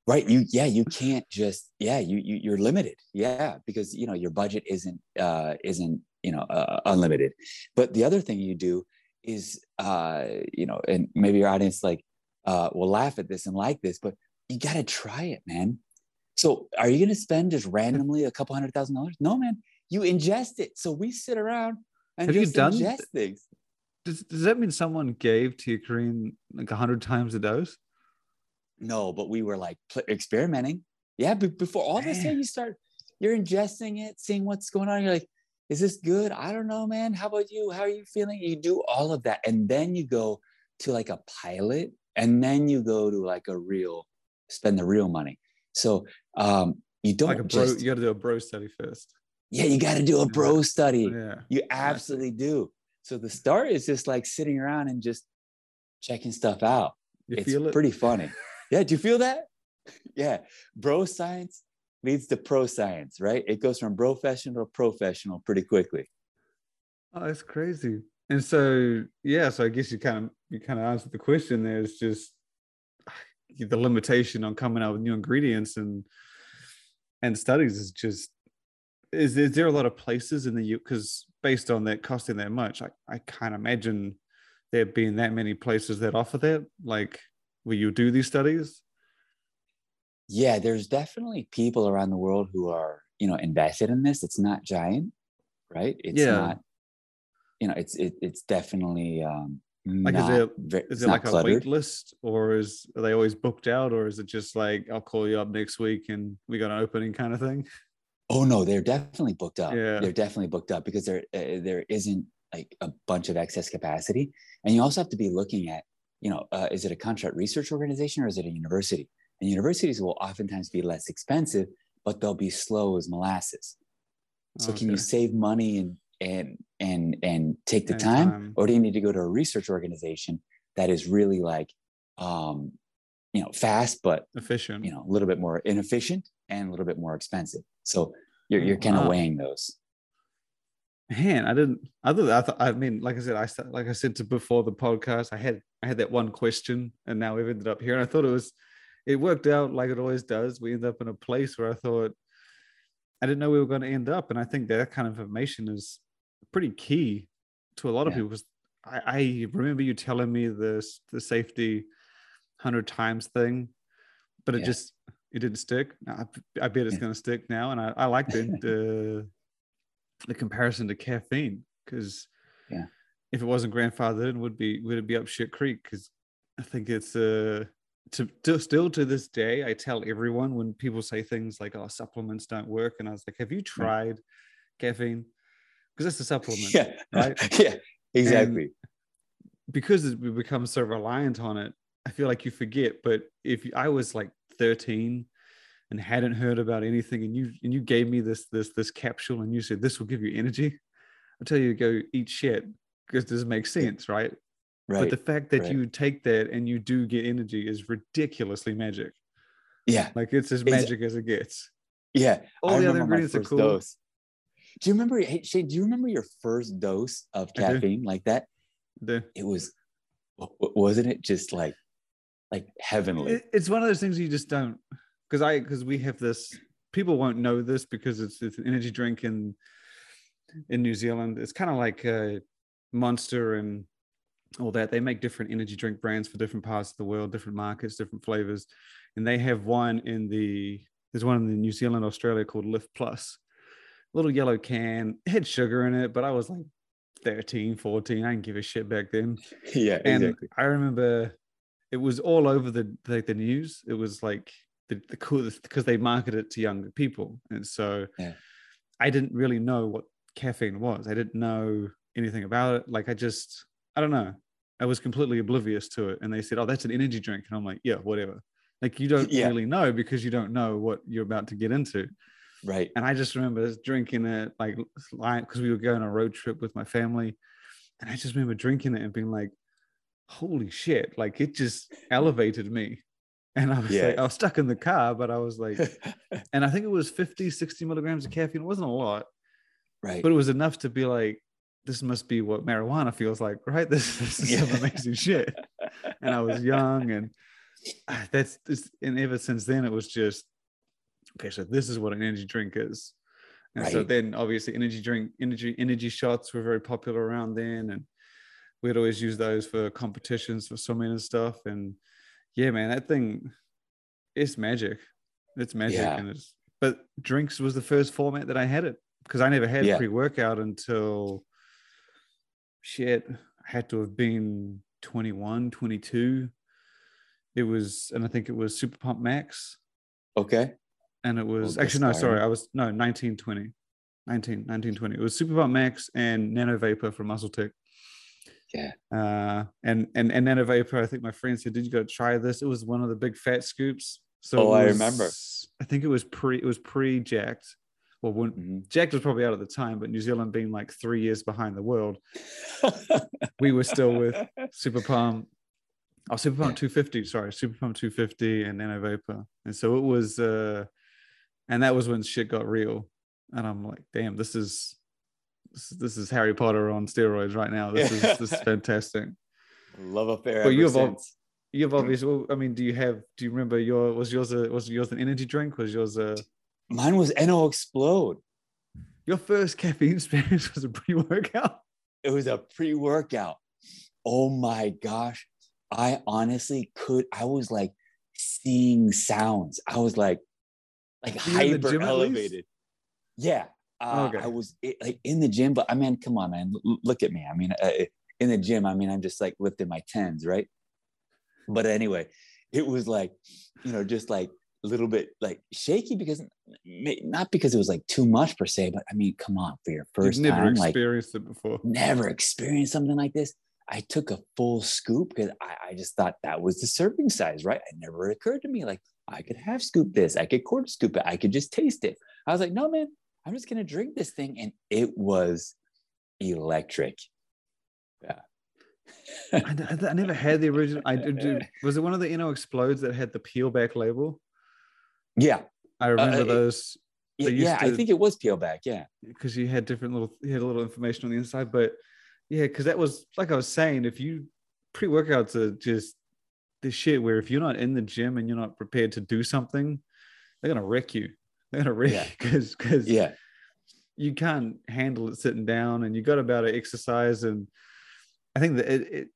right you yeah you can't just yeah you, you you're limited. Yeah because you know your budget isn't uh isn't you know uh, unlimited. But the other thing you do is uh you know and maybe your audience like uh will laugh at this and like this but you got to try it man. So are you going to spend just randomly a couple hundred thousand dollars? No man you ingest it. So we sit around and have just you done ingest things. does, does that mean someone gave teacrine like a hundred times a dose no, but we were like pl- experimenting. Yeah, but before all this, yeah, you start, you're ingesting it, seeing what's going on. You're like, is this good? I don't know, man. How about you? How are you feeling? You do all of that. And then you go to like a pilot, and then you go to like a real, spend the real money. So um, you don't like a bro, just, you got to do a bro study first. Yeah, you got to do a bro study. Yeah. You absolutely do. So the start is just like sitting around and just checking stuff out. You it's it? pretty funny. Yeah, do you feel that? Yeah, bro science leads to pro science, right? It goes from professional to professional pretty quickly. Oh, that's crazy. And so, yeah, so I guess you kind of you kind of answered the question. There's just the limitation on coming out with new ingredients and and studies is just is, is there a lot of places in the U because based on that costing that much, I, I can't imagine there being that many places that offer that. Like will you do these studies? Yeah, there's definitely people around the world who are, you know, invested in this. It's not giant, right? It's yeah. not, you know, it's it, it's definitely um like not, is it is it like cluttered. a wait list or is are they always booked out or is it just like I'll call you up next week and we got an opening kind of thing? Oh no, they're definitely booked up. Yeah. They're definitely booked up because there uh, there isn't like a bunch of excess capacity, and you also have to be looking at you know, uh, is it a contract research organization or is it a university? And universities will oftentimes be less expensive, but they'll be slow as molasses. So okay. can you save money and and and and take the time, time, or do you need to go to a research organization that is really like, um, you know, fast but efficient, you know, a little bit more inefficient and a little bit more expensive. So you're you're kind of wow. weighing those man i didn't other i thought i mean like i said i like i said to before the podcast i had i had that one question and now we've ended up here and i thought it was it worked out like it always does we end up in a place where i thought i didn't know we were going to end up and i think that kind of information is pretty key to a lot of yeah. people I, I remember you telling me this the safety 100 times thing but it yeah. just it didn't stick I, I bet it's yeah. going to stick now and i, I like the the comparison to caffeine because yeah. if it wasn't grandfathered in would be would it be up shit creek? Because i think it's uh to, to still to this day i tell everyone when people say things like oh supplements don't work and i was like have you tried yeah. caffeine? Because it's a supplement yeah. right? Yeah exactly. Because it- we become so reliant on it, I feel like you forget. But if I was like 13 and hadn't heard about anything, and you and you gave me this this this capsule, and you said this will give you energy, I'll tell you to go eat shit because this makes sense, right? right. But the fact that right. you take that and you do get energy is ridiculously magic. yeah. Like it's as It's- magic as it gets. Yeah. All I the other ingredients are cool. Dose. Do you remember, hey, Shane, do you remember your first dose of caffeine like that? The, It was, wa- wa- wasn't it just like, like heavenly? it- it's one of those things you just don't because I because we have this people won't know this because it's it's an energy drink in in New Zealand. It's kind of like uh, Monster and all that. They make different energy drink brands for different parts of the world, different markets, different flavors, and they have one in the there's one in the New Zealand, Australia called Lift Plus. Little yellow can, it had sugar in it, but I was like 13, 14. I didn't give a shit back then yeah, and exactly. I remember it was all over the like the news. It was like the, the coolest because they market it to younger people, and so Yeah. I didn't really know what caffeine was. I didn't know anything about it. Like I just I don't know. I was completely oblivious to it, and they said, "Oh, that's an energy drink," and I'm like, "Yeah, whatever." Like you don't Yeah. really know because you don't know what you're about to get into. Right. And I just remember drinking it like because we were going on a road trip with my family. And I just remember drinking it and being like, holy shit, like it just elevated me. And I was Yeah. like, I was stuck in the car, but I was like, and I think it was 50, 60 milligrams of caffeine. It wasn't a lot, right. but it was enough to be like, this must be what marijuana feels like, right? This, this is some amazing shit. And I was young and ah, that's this, and ever since then it was just okay, so this is what an energy drink is. And so then obviously energy drink, energy, energy shots were very popular around then. And we'd always use those for competitions for swimming and stuff. And yeah, man, that thing it's magic. It's magic. Yeah. And it's but drinks was the first format that I had it because I never had Yeah. pre-workout until shit. I had to have been 21, 22. It was, and I think it was Super Pump Max okay. and it was Well, actually no sorry i was no 1920 19 1920 it was super Pump max and NaNO Vapor from MuscleTech Yeah. uh and and and NaNO Vapor i think my friend said did you go try this it was one of the big fat scoops so Oh, it I remember. i think it was pre it was pre Jack3d well when Mhm. Jack3d was probably out at the time but new zealand being like three years behind the world we were still with super pump oh super pump 250 sorry super pump 250 and NaNO Vapor and so it was uh and that was when shit got real and i'm like damn this is this, is- this is harry potter on steroids right now this is this is fantastic Love affair. But you've since. you've mm-hmm. obviously well, i mean do you have do you remember your was yours a was yours an energy drink was yours a Mine was NO-Xplode. your first caffeine experience was a pre-workout It was a pre-workout. Oh my gosh. I honestly could, I was like seeing sounds. I was like, like Were you in the hyper gym at least? elevated. Yeah. Uh, Okay. I was like in the gym, but I mean, come on, man. Look at me. I mean, uh, in the gym, I mean, I'm just like lifting my tens, right? But anyway, it was like, you know, just like a little bit like shaky because not because it was like too much per se, but I mean, come on, for your 1st you've never time, like experienced it before never experienced something like this. I took a full scoop because I, I just thought that was the serving size, right? It never occurred to me like I could half scoop this, I could quarter scoop it, I could just taste it. I was like, no, man, I'm just gonna drink this thing, and it was electric. Yeah. I, I- I never had the original. I did. do- Was it one of the NO-Xplodes that had the peel back label? yeah, I remember Uh, it- those yeah, used yeah. I think it was peel back. Yeah, because you had different little, you had a little information on the inside. But yeah, because that was like I was saying, if you pre workouts are just this shit where if you're not in the gym and you're not prepared to do something, they're gonna wreck you. They're gonna wreck Yeah. because because yeah, you can't handle it sitting down and you got about to exercise and i think that it, it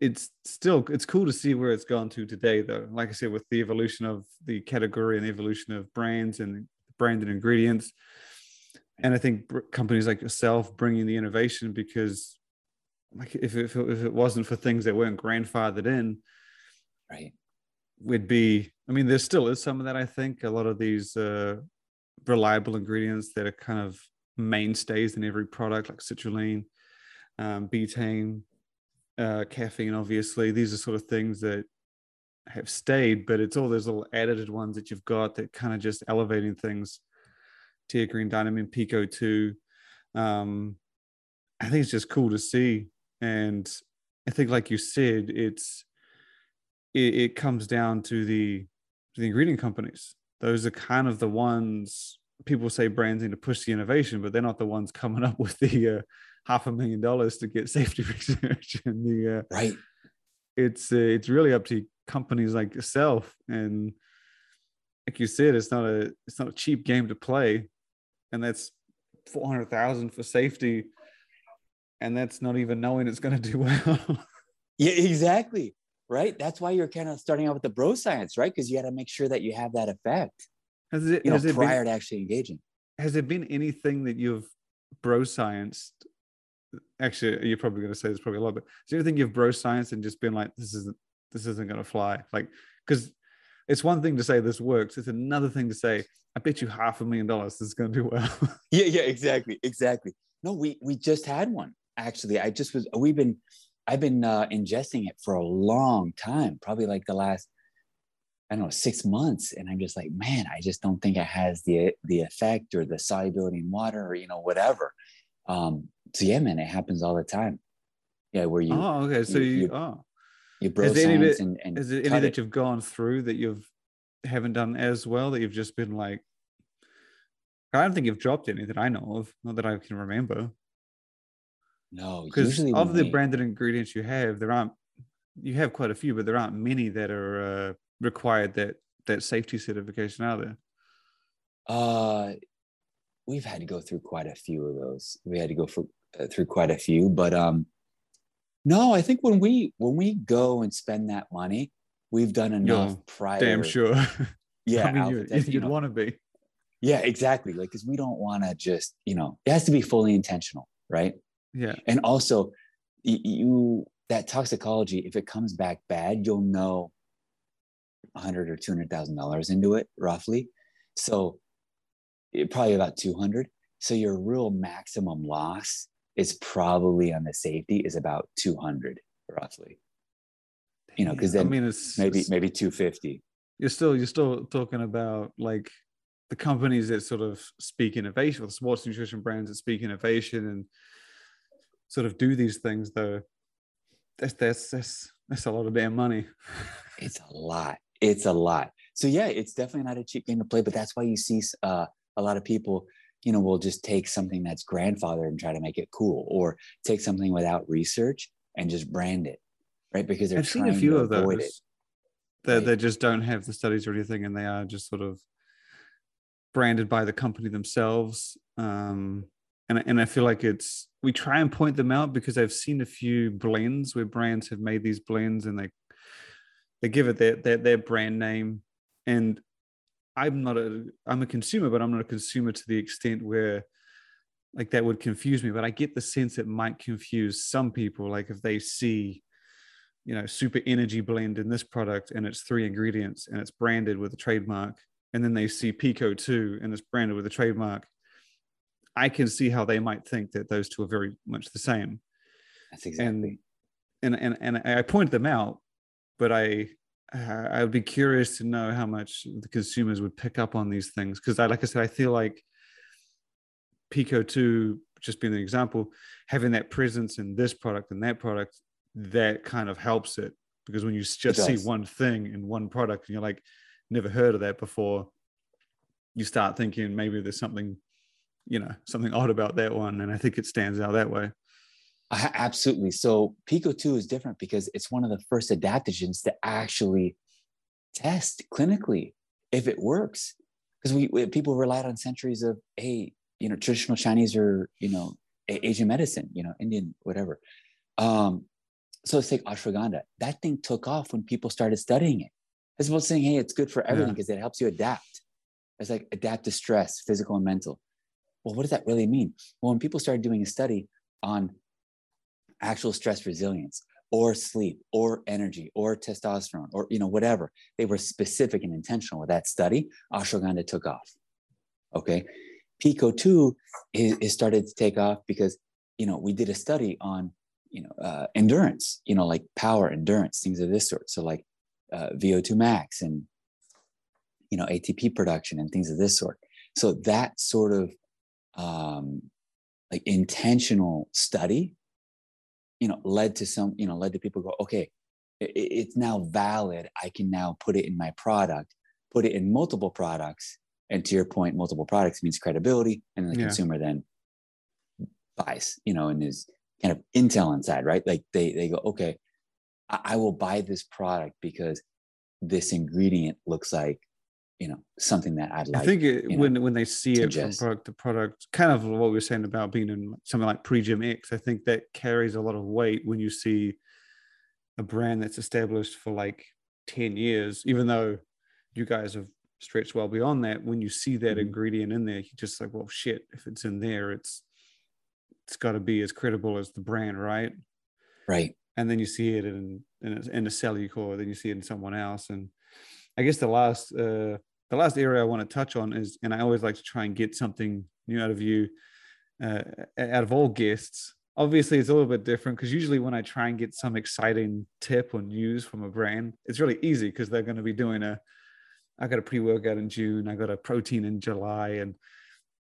it's still it's cool to see where it's gone to today though like i said with the evolution of the category and the evolution of brands and branded ingredients and i think companies like yourself bringing the innovation because like if, if, it- if it wasn't for things that weren't grandfathered in right. we'd be i mean there still is some of that i think a lot of these uh reliable ingredients that are kind of mainstays in every product like citrulline um betaine uh, caffeine, obviously. These are sort of things that have stayed, but it's all those little edited ones that you've got that kind of just elevating things. Green Dynamine PeakO2. Um, I think it's just cool to see. And I think, like you said, it's it, comes down to the the ingredient companies. Those are kind of the ones people say brands need to push the innovation, but they're not the ones coming up with the uh, half a million dollars to get safety research and the uh, right. It's uh, it's really up to companies like yourself, and like you said, it's not a it's not a cheap game to play, and that's four hundred thousand for safety, and that's not even knowing it's going to do well. yeah, exactly. Right. That's why you're kind of starting out with the bro science, right? Because you got to make sure that you have that effect. Has it, you has know, it prior been, to actually engaging. Has there been anything that you've bro scienced actually you're probably going to say this probably a lot but is there anything you've bro science and just been like this isn't this isn't going to fly like because it's one thing to say this works it's another thing to say i bet you half a million dollars this is going to do well yeah yeah exactly exactly no we we just had one actually i just was we've been i've been uh, ingesting it for a long time probably like the last I don't know, six months. And I'm just like, man, I just don't think it has the the effect or the solubility in water or you know, whatever. Um, so yeah, man, it happens all the time. Yeah, where you oh okay, so you, you, you oh you bro is any bit, and, and is it any that you've gone through that you've haven't done as well that you've just been like I don't think you've dropped any that I know of, not that I can remember. No, because of the branded ingredients you have, there aren't. You have quite a few, but there aren't many that are uh, required that that safety certification are there. Uh, we've had to go through quite a few of those. We had to go for, uh, through quite a few, but um, no, I think when we when we go and spend that money, we've done enough prior. Damn sure. Yeah, I mean, you, would you know. want to be. Yeah, exactly. Like, because we don't want to just, you know, it has to be fully intentional, right? Yeah. And also, you that toxicology, if it comes back bad, you'll know a hundred or two hundred thousand dollars into it, roughly. So eh, probably about 200. So your real maximum loss is probably on the safety is about 200 roughly. You know, because then I mean, it's maybe it's, maybe 250. You're still you're still talking about like the companies that sort of speak innovation, or the sports nutrition brands that speak innovation and sort of do these things. Though that's that's that's that's a lot of damn money. it's a lot. It's a lot. So yeah, it's definitely not a cheap game to play, but that's why you see uh, a lot of people you know will just take something that's grandfathered and try to make it cool or take something without research and just brand it right because they're I've seen a few of those it, that right? they just don't have the studies or anything and they are just sort of branded by the company themselves um, and, and I feel like it's we try and point them out because I've seen a few blends where brands have made these blends and they they give it their their, their brand name and I'm not a I'm a consumer, but I'm not a consumer to the extent where like that would confuse me. But I get the sense it might confuse some people. Like if they see, you know, super energy blend in this product and it's three ingredients and it's branded with a trademark, and then they see PeakO2 and it's branded with a trademark. I can see how they might think that those two are very much the same. That's exactly. And and and, and I point them out, but I I would be curious to know how much the consumers would pick up on these things because, I, like I said, I feel like PeakO2, just being an example, having that presence in this product and that product, that kind of helps it because when you just see one thing in one product and you're like, never heard of that before, you start thinking maybe there's something, you know, something odd about that one, and I think it stands out that way. Absolutely. So PeakO2 is different because it's one of the first adaptogens to actually test clinically if it works. Because we, we, people relied on centuries of hey, you know, traditional Chinese or you know, Asian medicine, you know, Indian, whatever. Um, so let's take ashwagandha. That thing took off when people started studying it. As to saying, hey, it's good for everything because yeah. it helps you adapt. It's like adapt to stress, physical and mental. Well, what does that really mean? Well, when people started doing a study on actual stress resilience or sleep or energy or testosterone or you know whatever they were specific and intentional with that study ashwagandha took off okay? PeakO2 is, is started to take off because you know we did a study on you know uh, endurance you know like power endurance things of this sort. So like uh, vo2 max and you know atp production and things of this sort. So that sort of um, like intentional study you know led to some you know led to people go okay it, it's now valid i can now put it in my product put it in multiple products and to your point multiple products means credibility and the Yeah. consumer then buys you know and is kind of intel inside right like they they go okay I, I will buy this product because this ingredient looks like you know something that i'd like I think it, you know, when when they see it from product to product, kind of what we were saying about being in something like Pregym X, I think that carries a lot of weight when you see a brand that's established for like 10 years, even though you guys have stretched well beyond that. When you see that Mhm. ingredient in there, you're just like, well, shit, if it's in there, it's it's got to be as credible as the brand, right? right and then you see it in in a, in a then you see it in someone else. And I guess the last uh, the last area I want to touch on is, and I always like to try and get something new out of you, uh, out of all guests. Obviously, it's a little bit different because usually when I try and get some exciting tip or news from a brand, it's really easy because they're going to be doing a. I got a pre workout in June. I got a protein in July, and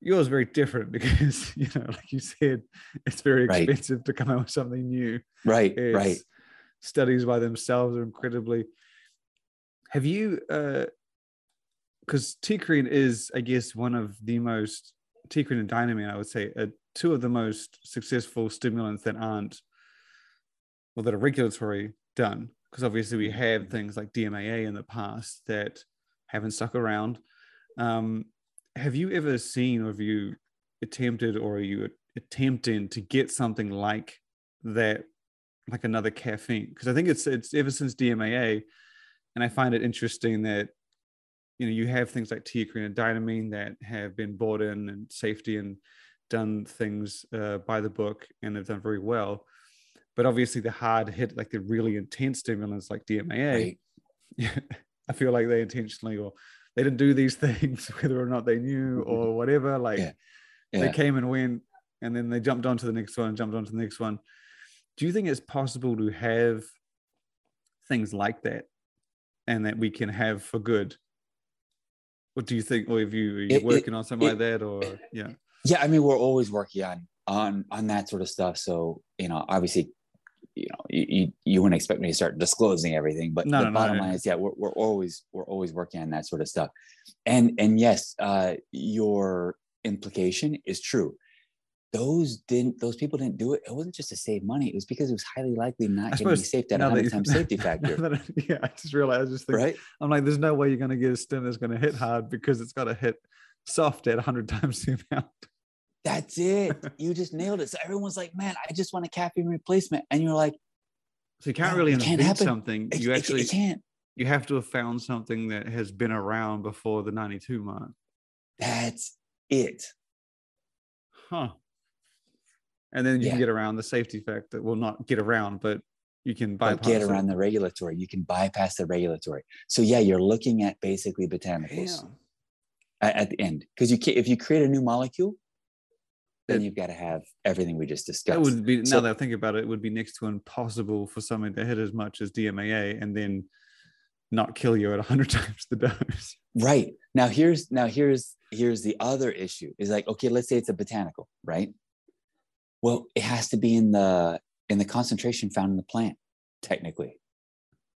yours is very different because you know, like you said, it's very Right. expensive to come out with something new right it's, right studies by themselves are incredibly have you uh because TeaCrine is i guess one of the most TeaCrine and dynamine i would say are two of the most successful stimulants that aren't well that are regulatory done because obviously we have things like dmaa in the past that haven't stuck around. Um have you ever seen or have you attempted or are you attempting to get something like that like another caffeine? Because I think it's it's ever since DMAA, and I find it interesting that you know you have things like teacrine and dynamine that have been bought in and safety and done things uh, by the book and have done very well, but obviously the hard hit like the really intense stimulants like DMAA, right. I feel like they intentionally or they didn't do these things whether or not they knew or whatever like Yeah. they came and went and then they jumped onto the next one and jumped onto the next one. Do you think it's possible to have things like that and that we can have for good what do you think? Or if you are you It- it- working on something it- like that or yeah? Yeah i mean we're always working on on on that sort of stuff. So you know obviously you know you, you, you wouldn't expect me to start disclosing everything but No, the no, no, bottom yeah. line is yeah we're, we're always we're always working on that sort of stuff. And and yes uh your implication is true those didn't those people didn't do it it wasn't just to save money it was because it was highly likely not going to be safe at a hundred times safety factor. that yeah i just realized I just think right? I'm like there's no way you're going to get a stim that's going to hit hard because it's got to hit soft at 100 times the amount. That's it. You just nailed it. So everyone's like man i just want a caffeine replacement and you're like so you can't really it can't invent happen. something. It, you it- actually it can't. you have to have found something that has been around before the 92 mark that's it. Huh and then you can get around the safety factor well not get around but you can but bypass get it. around the regulatory. You can bypass the regulatory. So yeah, you're looking at basically botanicals at, at the end because you can if you create a new molecule, then It- you've got to have everything we just discussed. that would be now that I think about it, it would be next to impossible for something to hit as much as DMAA and then not kill you at 100 times the dose. right now, here's now here's here's the other issue is like okay, let's say it's a botanical, right? Well, it has to be in the in the concentration found in the plant, technically.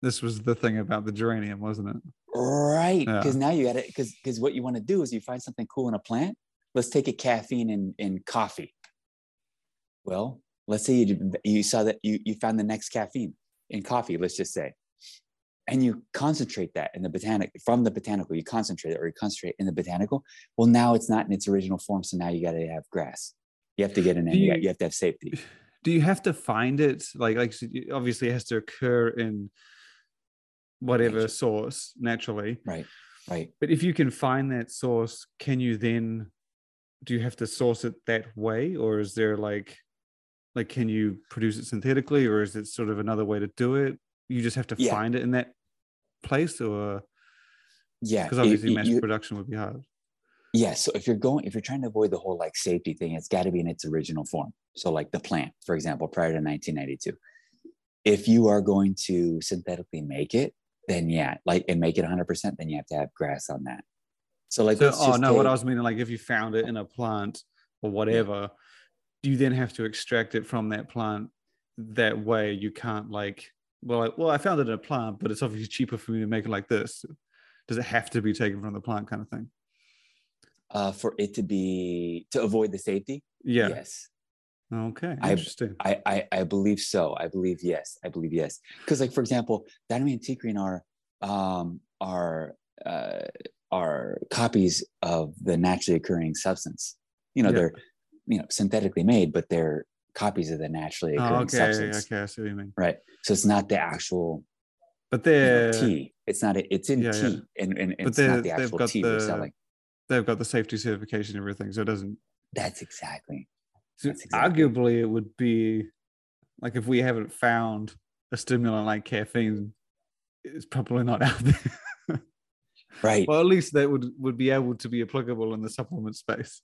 This was the thing about the geranium, wasn't it? Right. Yeah. Because now you got it. because because what you want to do is you find something cool in a plant. Let's take a caffeine in, in coffee. Well, let's say you, you saw that you, you found the next caffeine in coffee, let's just say, and you concentrate that in the botanic from the botanical, you concentrate it or you concentrate in the botanical. Well, now it's not in its original form. So now you got to have GRAS. You have to get an in, you, you- have to have safety. Do you have to find it? Like, like obviously it has to occur in whatever Nature. source naturally. Right. Right. But if you can find that source, can you then do you have to source it that way? Or is there like like can you produce it synthetically or is it sort of another way to do it? You just have to Yeah. find it in that place or Yeah. because obviously you- mass you- production would be hard. Yes. so if you're going, if you're trying to avoid the whole like safety thing, it's got to be in its original form. So like the plant, for example, prior to 1992. If you are going to synthetically make it, then yeah, like and make it 100%, then you have to have GRAS on that. So like, So, oh no, what I was meaning, like if you found it in a plant or whatever, do you then have to extract it from that plant that way? You can't like, well, like, well, I found it in a plant, but it's obviously cheaper for me to make it like this. Does it have to be taken from the plant, kind of thing? Uh, for it to be to avoid the safety. Yeah. Yes. Okay. I- Interesting. I, I I believe so. I believe yes. I believe yes. Because like for example, dynamine and TeaCrine are um are uh are copies of the naturally occurring substance. You know, Yeah. they're you know synthetically made, but they're copies of the naturally oh, occurring okay. substance. Okay. I see what you mean. Right. So it's not the actual But you know, they're tea. It's not a, it's in Yeah, yeah. tea and, and But it's not the actual tea we're selling. They've got the safety certification and everything, so it doesn't. That's exactly. So That's exactly- arguably, it would be like if we haven't found a stimulant like caffeine, it's probably not out there. Right. well, at least that would would be able to be applicable in the supplement space.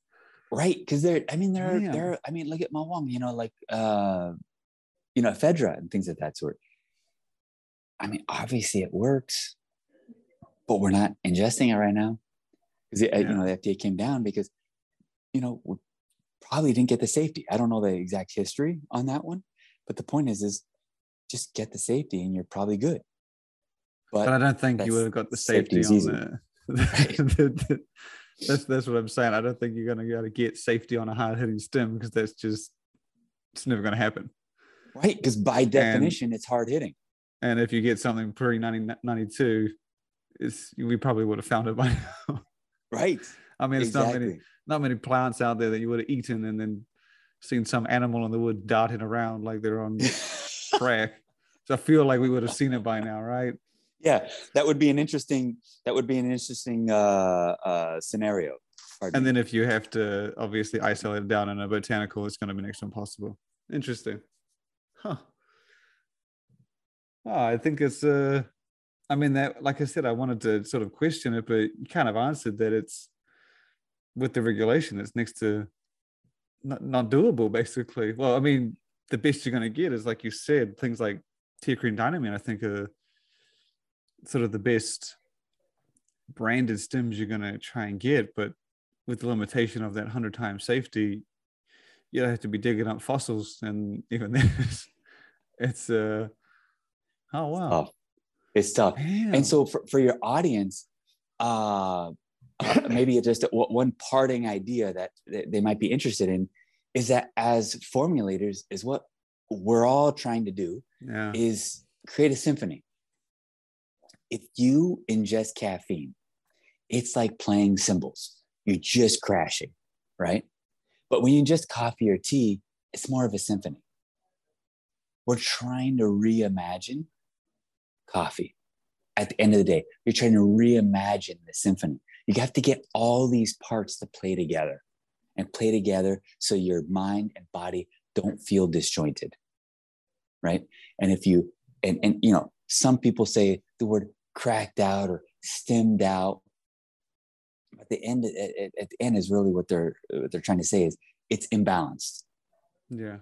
right because they're i mean they're Yeah. they're i mean look at ma huang you know like uh you know ephedra and things of that sort i mean obviously it works but we're not ingesting it right now because uh, you know the fda came down because you know we probably didn't get the safety i don't know the exact history on that one but the point is is just get the safety and you're probably good but, But I don't think you would have got the safety on easy. the. the- the- that's that's what I'm saying. I don't think you're going to be able to get safety on a hard hitting stim because that's just it's never going to happen. right because by definition it's hard hitting And if you get something pre 1992, it's we probably would have found it by now. Right I mean, it's not many not many plants out there that you would have eaten and then seen some animal in the wood darting around like they're on crack. So I feel like we would have seen it by now, right? yeah that would be an interesting that would be an interesting uh uh scenario Pardon And me. then if you have to obviously isolate it down in a botanical, it's going to be next to impossible. Interesting. Huh. Oh, I think it's uh I mean that like I said, I wanted to sort of question it, but you kind of answered that it's with the regulation, it's next to not, not doable, basically. Well, I mean, the best you're gonna get is like you said, things like TeaCrine Dynamine, I think are sort of the best branded stims you're gonna try and get, but with the limitation of that hundred times safety, you have to be digging up fossils, and even then, it's, it's uh, oh wow. It's tough Damn. and so for, for your audience uh uh, maybe just one parting idea that that they might be interested in is that as formulators is what we're all trying to do yeah, is create a symphony. If you ingest caffeine, it's like playing cymbals. You're just crashing, right? But when you ingest coffee or tea, it's more of a symphony. We're trying to reimagine coffee. At the end of the day, you're trying to reimagine the symphony. You have to get all these parts to play together and play together so your mind and body don't feel disjointed right? And if you and and you know some people say the word cracked out or stimmed out. At the end at, at- at the end is really what they're what they're trying to say is it's imbalanced. Yeah,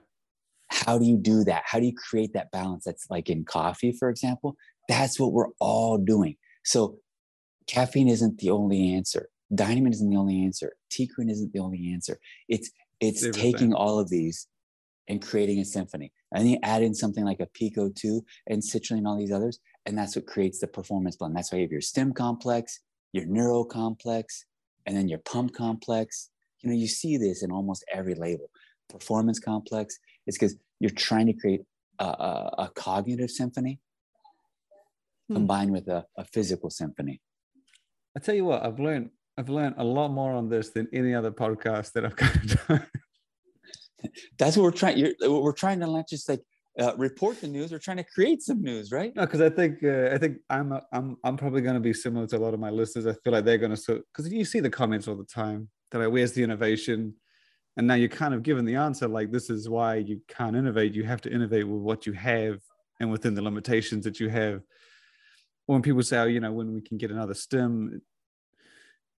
how do you do that? How do you create that balance that's like in coffee for example that's what we're all doing. So caffeine isn't the only answer. Dynamine isn't the only answer. TeaCrine isn't the only answer. It's it's Everything. taking all of these and creating a symphony. And then you add in something like a PeakO2 and citrulline and all these others and that's what creates the performance blend. That's why you have your stim complex your neuro complex and then your pump complex. You know you see this in almost every label. Performance complex is because you're trying to create a, a, a cognitive symphony. Combined with a, a physical symphony. I tell you what, I've learned I've learned a lot more on this than any other podcast that I've kind of done. That's what we're trying. You're, we're trying to not just like uh, report the news. We're trying to create some news, right? No, because I think uh, I think I'm a, I'm I'm probably going to be similar to a lot of my listeners. I feel like they're going to so because you see the comments all the time. They're like, "Where's the innovation?" And now you're kind of given the answer like, "This is why you can't innovate. You have to innovate with what you have and within the limitations that you have." When people say, oh, "You know, when we can get another stim,"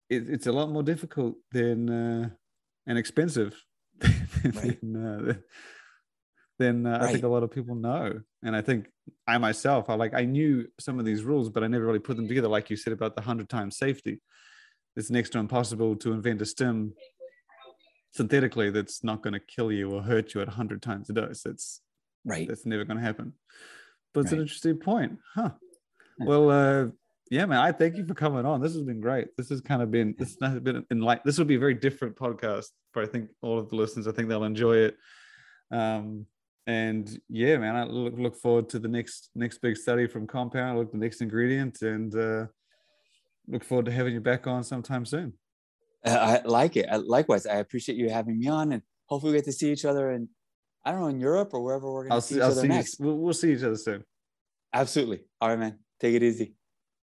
it, it's a lot more difficult than uh, and expensive Right. than, uh, than uh, I think a lot of people know. And I think I myself, I like I knew some of these rules, but I never really put them together. Like you said about the hundred times safety, it's next to impossible to invent a stim synthetically that's not going to kill you or hurt you at hundred times a dose. That's Right. that's never going to happen. But it's an interesting point, huh? Well, uh, yeah, man. I thank you for coming on. This has been great. This has kind of been this has been in like this will be a very different podcast for I think all of the listeners. I think they'll enjoy it. Um, and yeah, man, I look look forward to the next next big study from Compound. Look the next ingredient, and uh, look forward to having you back on sometime soon. I like it. I, likewise, I appreciate you having me on, and hopefully we get to see each other in I don't know in Europe or wherever we're going to see see. each I'll other see. You, next. we'll, we'll see each other soon. Absolutely. All right, man. Take it easy.